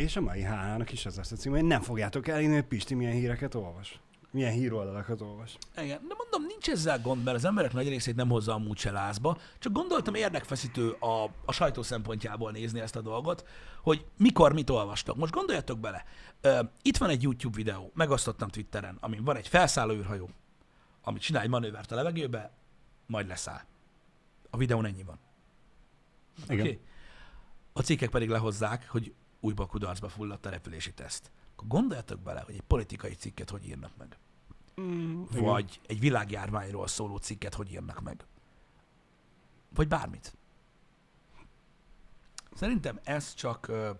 És a mai HH-nak is az lesz a cím, hogy nem fogjátok elhinni, hogy Pisti milyen híreket olvas. Milyen híroldalakat olvas. Igen, de mondom, nincs ezzel gond, mert az emberek nagy részét nem hozza amúgy se lázba, csak gondoltam érdekfeszítő a, a sajtó szempontjából nézni ezt a dolgot, hogy mikor mit olvastok. Most gondoljatok bele, itt van egy YouTube videó, megosztottam Twitteren, amin van egy felszálló űrhajó, ami csinál egy manővert a levegőbe, majd leszáll. A videón ennyi van. Igen. Oké? A cikkek pedig lehozzák, hogy újba kudarcba fulladt a repülési teszt. Akkor gondoljatok bele, hogy egy politikai cikket hogy írnak meg. Mm, Vagy egy világjárványról szóló cikket hogy írnak meg. Vagy bármit. Szerintem ez csak... ö,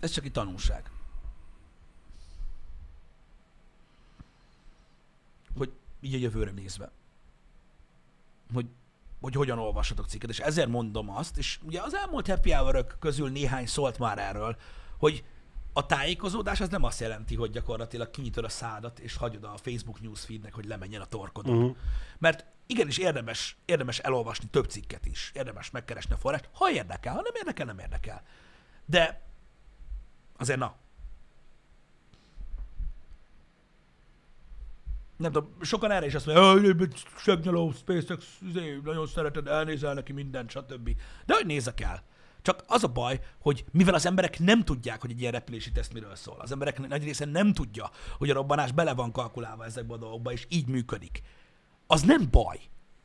Ez csak egy tanulság. Hogy így a jövőre nézve. Hogy, hogy hogyan olvassatok cikket. És ezért mondom azt, és ugye az elmúlt happy hour közül néhány szólt már erről, hogy a tájékozódás az nem azt jelenti, hogy gyakorlatilag kinyitod a szádat, és hagyod a Facebook newsfeednek, hogy lemenjen a torkodon. Uh-huh. Mert igenis érdemes, érdemes elolvasni több cikket is. Érdemes megkeresni a forrást, ha érdekel, ha nem érdekel, nem érdekel. De azért na. Nem tudom, sokan erre is azt mondják, hogy segnyaló, SpaceX, izé, nagyon szereted, elnézel neki mindent, stb. De hogy nézek el? Csak az a baj, hogy mivel az emberek nem tudják, hogy egy ilyen repülési teszt miről szól, az emberek nagy része nem tudja, hogy a robbanás bele van kalkulálva ezekbe a dolgokba, és így működik. Az nem baj.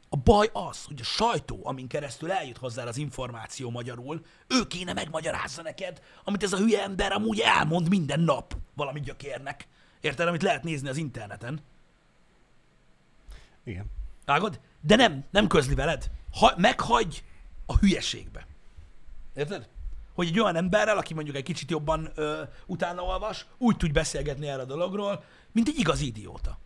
A baj az, hogy a sajtó, amin keresztül eljut hozzá az információ magyarul, ő kéne megmagyarázza neked, amit ez a hülye ember amúgy elmond minden nap valami gyökérnek. Érted, amit lehet nézni az interneten. Igen. Vágod? De nem, nem közli veled. Ha, meghagy a hülyeségbe. Érted? Hogy egy olyan emberrel, aki mondjuk egy kicsit jobban ö, utána olvas, úgy tud beszélgetni erről a dologról, mint egy igazi idióta.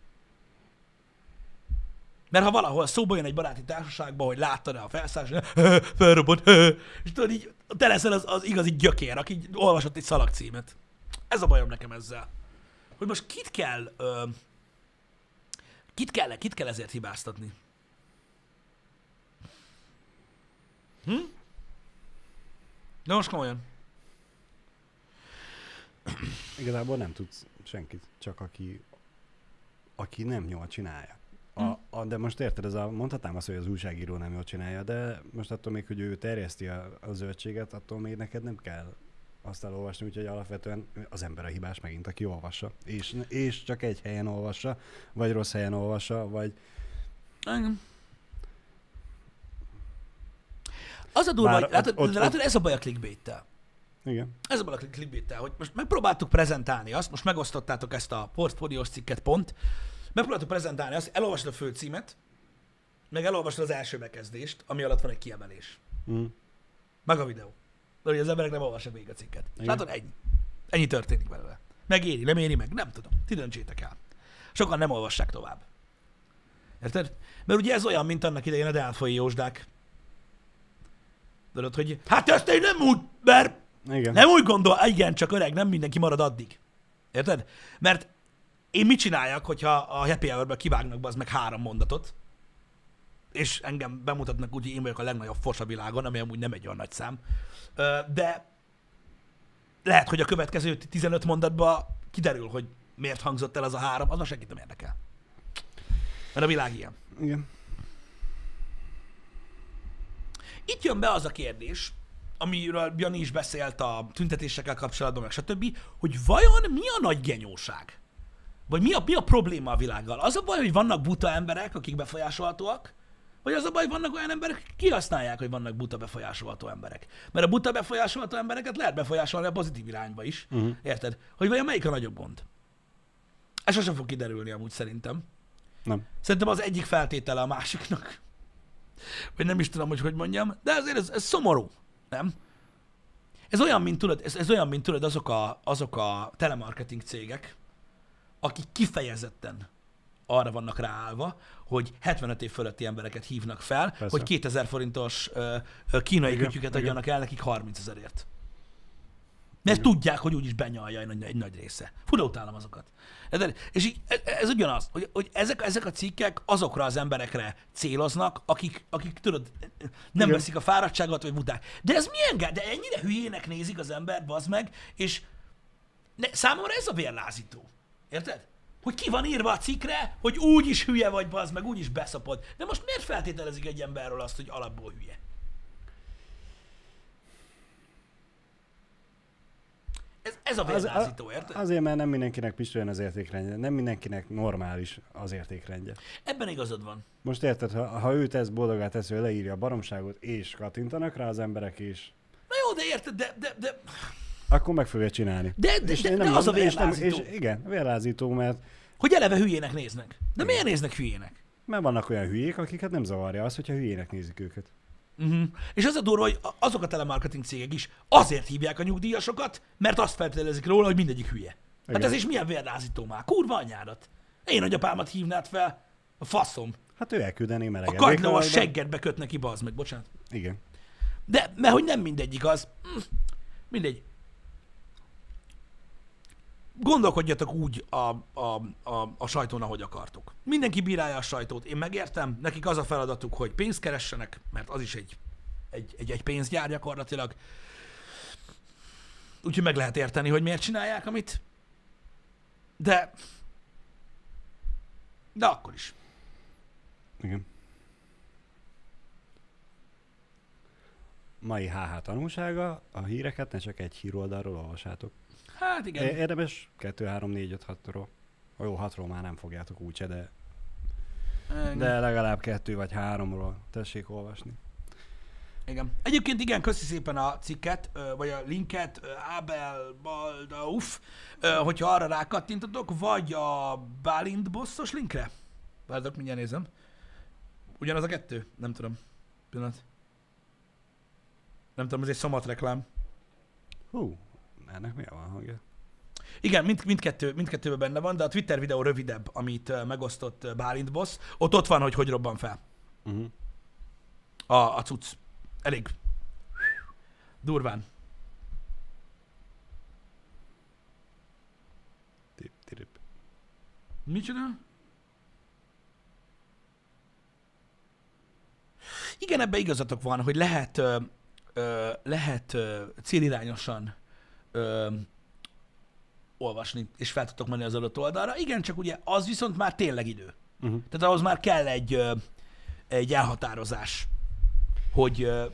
Mert ha valahol szóba jön egy baráti társaságban, hogy láttad-e a felszállást, felrobbant, és tudod, így te leszel az, az igazi gyökér, aki olvasott egy szalagcímet. Ez a bajom nekem ezzel. Hogy most kit kell, ö, kit kell, kit kell ezért hibáztatni? Hm? De most komolyan. Igazából nem tudsz senkit, csak aki, aki nem jól csinálja. A, Hm. a, de most érted, ez a, mondhatnám azt, hogy az újságíró nem jól csinálja, de most attól még, hogy ő terjeszti a, a zöldséget, attól még neked nem kell azt elolvasni, úgyhogy alapvetően az ember a hibás megint, aki olvassa. És, és csak egy helyen olvassa, vagy rossz helyen olvassa, vagy Engem. Az a durva, Bár hogy látod, ott- de látod, ez a baj a clickbait-tel. igen. Ez a baj a clickbait hogy most megpróbáltuk prezentálni azt, most megosztottátok ezt a portfóliós cikket pont, megpróbáltuk prezentálni azt, elolvasod a főcímet, meg elolvasod az első bekezdést, ami alatt van egy kiemelés. Mm. Meg a videó. Ugye az emberek nem olvassák végig a cikket. Igen. látod, ennyi. Ennyi történik belőle. Megéri, nem éri meg, nem tudom. Ti döntsétek el. Sokan nem olvassák tovább. Érted? Mert ugye ez olyan, mint annak idején a Delfoi Jósdák. Tudod, hogy hát ezt én nem úgy, mert Igen. nem úgy gondol, igen, csak öreg, nem mindenki marad addig. Érted? Mert én mit csináljak, hogyha a happy hour kivágnak be az meg három mondatot, és engem bemutatnak úgy, hogy én vagyok a legnagyobb fos a világon, ami amúgy nem egy olyan nagy szám. De lehet, hogy a következő 15 mondatban kiderül, hogy miért hangzott el az a három, az a senkit nem érdekel. Mert a világ ilyen. Igen. Itt jön be az a kérdés, amiről Jani is beszélt a tüntetésekkel kapcsolatban, meg stb., hogy vajon mi a nagy genyóság? Vagy mi a, mi a probléma a világgal? Az a baj, hogy vannak buta emberek, akik befolyásolhatóak, vagy az a baj, hogy vannak olyan emberek, akik kihasználják, hogy vannak buta befolyásolható emberek. Mert a buta befolyásolható embereket lehet befolyásolni a pozitív irányba is. Uh-huh. Érted? Hogy vajon melyik a nagyobb gond? Ez sosem fog kiderülni amúgy szerintem. Nem. Szerintem az egyik feltétele a másiknak. Vagy nem is tudom, hogy hogy mondjam, de azért ez, ez szomorú, nem? Ez olyan, mint tudod, ez, ez olyan, mint tudod, azok a, azok a telemarketing cégek, akik kifejezetten arra vannak ráállva, hogy 75 év fölötti embereket hívnak fel, Persze. hogy 2000 forintos ö, ö, kínai igen, kütyüket adjanak el nekik 30 ezerért. Mert igen. tudják, hogy úgyis benyalja egy nagy, egy nagy része. Fura utálom azokat. És így, e, ez ugyanaz, hogy, hogy ezek, ezek a cikkek azokra az emberekre céloznak, akik, akik tudod, nem Igen. veszik a fáradtságot, vagy muták. De ez milyen? De ennyire hülyének nézik az ember, bazd meg, és ne, számomra ez a vérlázító. Érted? Hogy ki van írva a cikkre, hogy úgy is hülye vagy, bazd meg, úgy is beszapod. De most miért feltételezik egy emberről azt, hogy alapból hülye? Ez, ez a vérlázító, érted? Azért, mert nem mindenkinek pisztolyan az értékrendje. Nem mindenkinek normális az értékrendje. Ebben igazad van. Most érted, ha, ha ő tesz boldogát teszi, hogy leírja a baromságot, és kattintanak rá az emberek is. Na jó, de érted, de, de, de... Akkor meg fogja csinálni. De, de, és de, nem, de az a vérlázító. És, nem, és igen, vérlázító, mert... Hogy eleve hülyének néznek. De igen. miért néznek hülyének? Mert vannak olyan hülyék, akiket nem zavarja az, hogyha hülyének nézik őket. Uh-huh. És az a durva, hogy azok a telemarketing cégek is azért hívják a nyugdíjasokat, mert azt feltételezik róla, hogy mindegyik hülye. Hát Igen. Hát ez is milyen vérlázító már. Kurva anyádat. Én nagyapámat hívnád fel. A faszom. Hát ő elküldené meleget. A kagyló a seggedbe köt neki, bazd meg, bocsánat. Igen. De, mert hogy nem mindegyik az. Mindegy gondolkodjatok úgy a, a, a, a sajtón, ahogy akartok. Mindenki bírálja a sajtót, én megértem, nekik az a feladatuk, hogy pénzt keressenek, mert az is egy, egy, egy, egy pénzgyár gyakorlatilag. Úgyhogy meg lehet érteni, hogy miért csinálják, amit. De... De akkor is. Igen. Mai HH tanulsága, a híreket ne csak egy híroldalról olvasátok. Hát igen. Érdemes 2, 3, 4, 5, 6-ról. Jó, 6-ról már nem fogjátok úgyse, de... Igen. De legalább kettő vagy háromról tessék olvasni. Igen. Egyébként igen, köszi szépen a cikket, vagy a linket, Abel, Balda, uff, hogyha arra rákattintotok, vagy a Bálint bosszos linkre. Várjatok, mindjárt nézem. Ugyanaz a kettő? Nem tudom. Pillanat. Nem tudom, ez egy szomat reklám. Hú, ennek mi van hangja? Igen, mind, mindkettő, mindkettőben benne van, de a Twitter videó rövidebb, amit megosztott Bálint Boss. Ott ott van, hogy hogy robban fel. Uh-huh. A, a cucc. Elég durván. Tip, tip. Micsoda? Igen, ebbe igazatok van, hogy lehet, ö, ö, lehet ö, célirányosan ö, olvasni, és fel tudtok menni az adott oldalra. Igen, csak ugye az viszont már tényleg idő. Uh-huh. Tehát ahhoz már kell egy, ö, egy elhatározás, hogy, ö,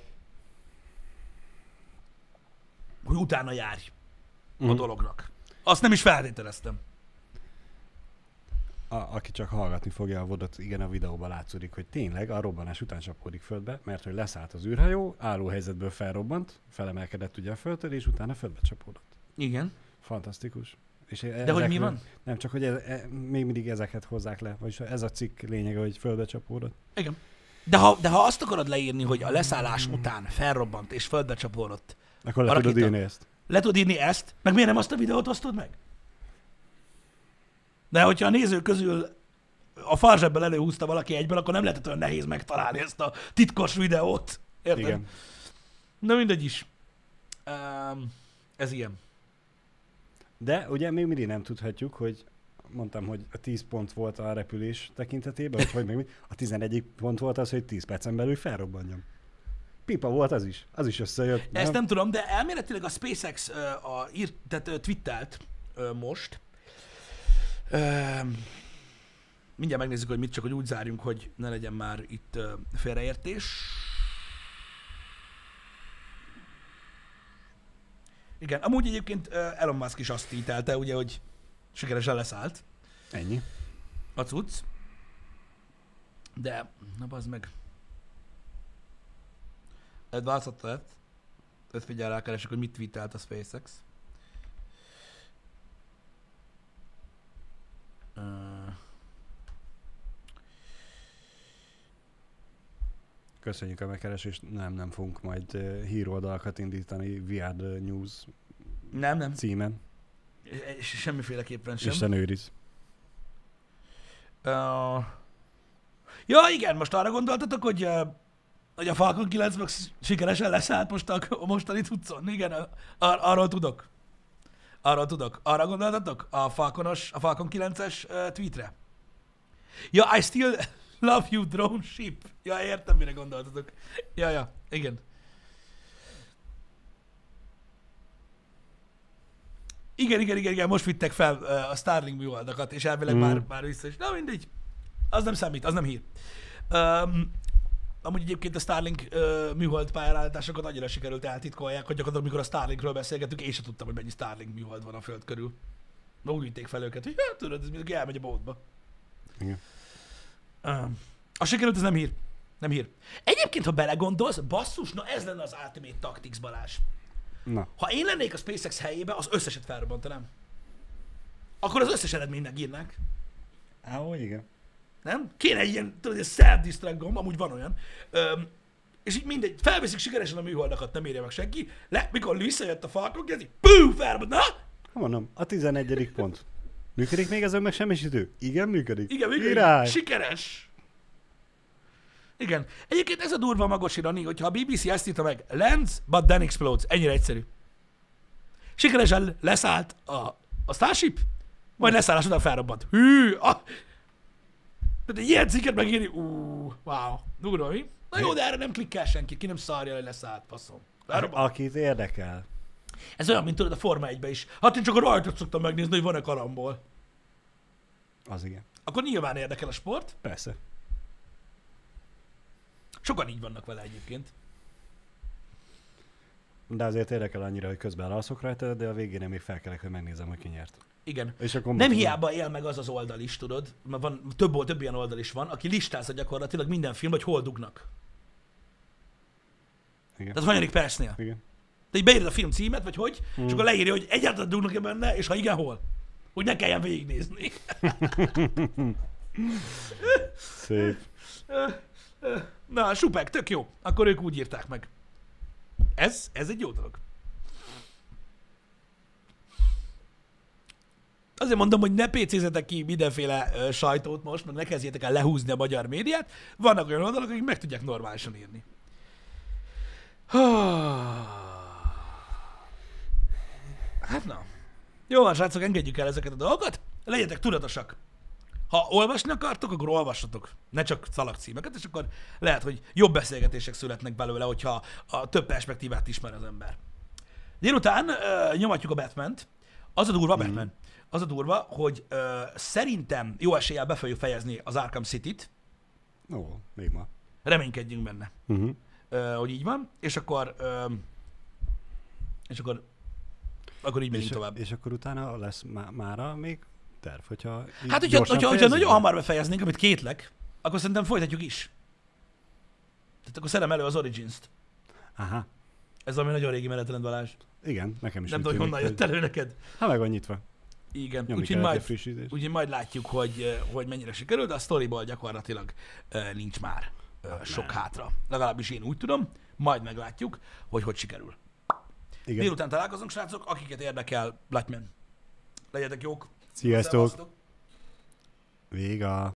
hogy utána járj uh-huh. a dolognak. Azt nem is feltételeztem. A, aki csak hallgatni fogja a vodot, igen, a videóban látszódik, hogy tényleg a robbanás után csapódik földbe, mert hogy leszállt az űrhajó, álló helyzetből felrobbant, felemelkedett ugye a földtől, és utána földbe csapódott. Igen. Fantasztikus. És De hogy mi van? Nem, csak hogy e, e, még mindig ezeket hozzák le, vagyis ez a cikk lényege, hogy földbe csapódott. Igen. De ha, de ha azt akarod leírni, hogy a leszállás után felrobbant és földbe csapódott, akkor le tudod írni ezt. Le tudod írni ezt, meg miért nem azt a videót osztod meg? De hogyha a nézők közül a farzsebbel előhúzta valaki egyből, akkor nem lehetett olyan nehéz megtalálni ezt a titkos videót. Érted? Igen. Na mindegy is. Um, ez ilyen. De ugye még mindig nem tudhatjuk, hogy mondtam, hogy a 10 pont volt a repülés tekintetében, vagy hogy meg mi. A 11 pont volt az, hogy 10 percen belül felrobbanjam. Pipa volt az is. Az is összejött. Nem? Ezt nem tudom, de elméletileg a SpaceX uh, a, írt, tehát, uh, twittelt uh, most. Mindjárt megnézzük, hogy mit csak, hogy úgy zárjunk, hogy ne legyen már itt félreértés. Igen, amúgy egyébként Elon Musk is azt títelte, ugye, hogy sikeresen leszállt. Ennyi. A cucc. De, na az meg. Ed változott lett. Ezt figyel rákeresek, hogy mit tweetelt a SpaceX. Köszönjük a megkeresést. Nem, nem fogunk majd híroldalakat indítani VR News nem, nem. címen. És Semmiféleképpen sem. Isten őriz. Uh, ja, igen, most arra gondoltatok, hogy, uh, hogy a Falcon 9 meg sikeresen leszállt most a, a mostani tudszon. Igen, ar- arról tudok. Arról tudok. Arra gondoltatok? A Falconos, a Falcon 9-es uh, tweetre? Ja, I still love you, drone ship. Ja, értem, mire gondoltatok. Ja, ja, igen. Igen, igen, igen, igen, most vittek fel uh, a Starlink műholdakat, és elvileg mm. már, már vissza is. Na mindegy, az nem számít, az nem hír. Um, amúgy egyébként a Starlink uh, műhold pályállításokat annyira sikerült eltitkolják, hogy gyakorlatilag amikor a Starlinkről beszélgettünk, én sem tudtam, hogy mennyi Starlink műhold van a föld körül. Na úgy vitték fel őket, hogy hát tudod, ez mindenki elmegy a bótba. Igen. Um, a sikerült, ez nem hír. Nem hír. Egyébként, ha belegondolsz, basszus, na ez lenne az Ultimate Tactics Balázs. Na. Ha én lennék a SpaceX helyébe, az összeset felrobbantanám. Akkor az összes eredménynek írnák. Á, ó, igen. Nem? Kéne egy ilyen, tudod, egy self gomb, amúgy van olyan. Öm, és így mindegy, felveszik sikeresen a műholdakat, nem érje meg senki. Le, mikor visszajött a Falcon, kezdi, pú, felrobbant, na? Mondom, a 11. pont. Működik még ez a megsemmisítő? Igen, működik. Igen, működik. Király. Sikeres. Igen. Egyébként ez a durva magos irani, hogyha a BBC ezt írta meg, lands, but then explodes. Ennyire egyszerű. Sikeresen leszállt a, a Starship, majd leszállás után felrobbant. Hű! A... Tehát egy ilyen cikket megírni, ú, wow, durva, mi? Na jó, de erre nem klikkel senki, ki nem szarja, hogy leszállt, faszom. Felrobbant. Akit érdekel. Ez olyan, mint tudod a Forma 1 is. Hát én csak a rajtot szoktam megnézni, hogy van-e karambol. Az igen. Akkor nyilván érdekel a sport. Persze. Sokan így vannak vele egyébként. De azért érdekel annyira, hogy közben alszok rajta, de a végén még felkelek, hogy megnézem, hogy ki nyert. Igen. És akkor Nem hiába él meg az az oldal is, tudod, mert van, több, több ilyen oldal is van, aki listázza gyakorlatilag minden film, hogy hol dugnak. Igen. Tehát hanyadik percnél. Igen. De így beírod a film címet, vagy hogy, mm. és akkor leírja, hogy egyáltalán dugnak-e benne, és ha igen, hol. Hogy ne kelljen végignézni. Szép. Na, supek, tök jó. Akkor ők úgy írták meg. Ez, ez egy jó dolog. Azért mondom, hogy ne pécézetek ki mindenféle ö, sajtót most, meg ne kezdjétek el lehúzni a magyar médiát. Vannak olyan oldalak, akik meg tudják normálisan írni. Hát na. Jó van, srácok, engedjük el ezeket a dolgokat. Legyetek tudatosak. Ha olvasni akartok, akkor olvassatok. Ne csak szalagcímeket, és akkor lehet, hogy jobb beszélgetések születnek belőle, hogyha a több perspektívát ismer az ember. Délután uh, nyomatjuk a Batman-t. Az a durva, mm. Batman. Az a durva, hogy uh, szerintem jó eséllyel be fogjuk fejezni az Arkham City-t. Ó, még ma. Reménykedjünk benne, Uh-huh. uh, hogy így van. És akkor, uh, és akkor, akkor így megyünk tovább. és akkor utána lesz má- mára még terv, hogyha Hát, hogyha, hogyha, hogyha nagyon hamar befejeznénk, amit kétlek, akkor szerintem folytatjuk is. Tehát akkor szedem elő az Origins-t. Aha. Ez valami nagyon régi menetrend, Balázs. Igen, nekem is Nem tudom, hogy honnan jött elő neked. Ha meg van nyitva. Igen, úgyhogy majd, úgyhogy majd látjuk, hogy, eh, hogy mennyire sikerül, de a storyból gyakorlatilag uh, nincs már uh, sok nem. hátra. Legalábbis én úgy tudom, majd meglátjuk, hogy hogy sikerül. Igen. Délután találkozunk, srácok, akiket érdekel, Blackman. Legyetek jók. Sziasztok! Szevasztok. Véga.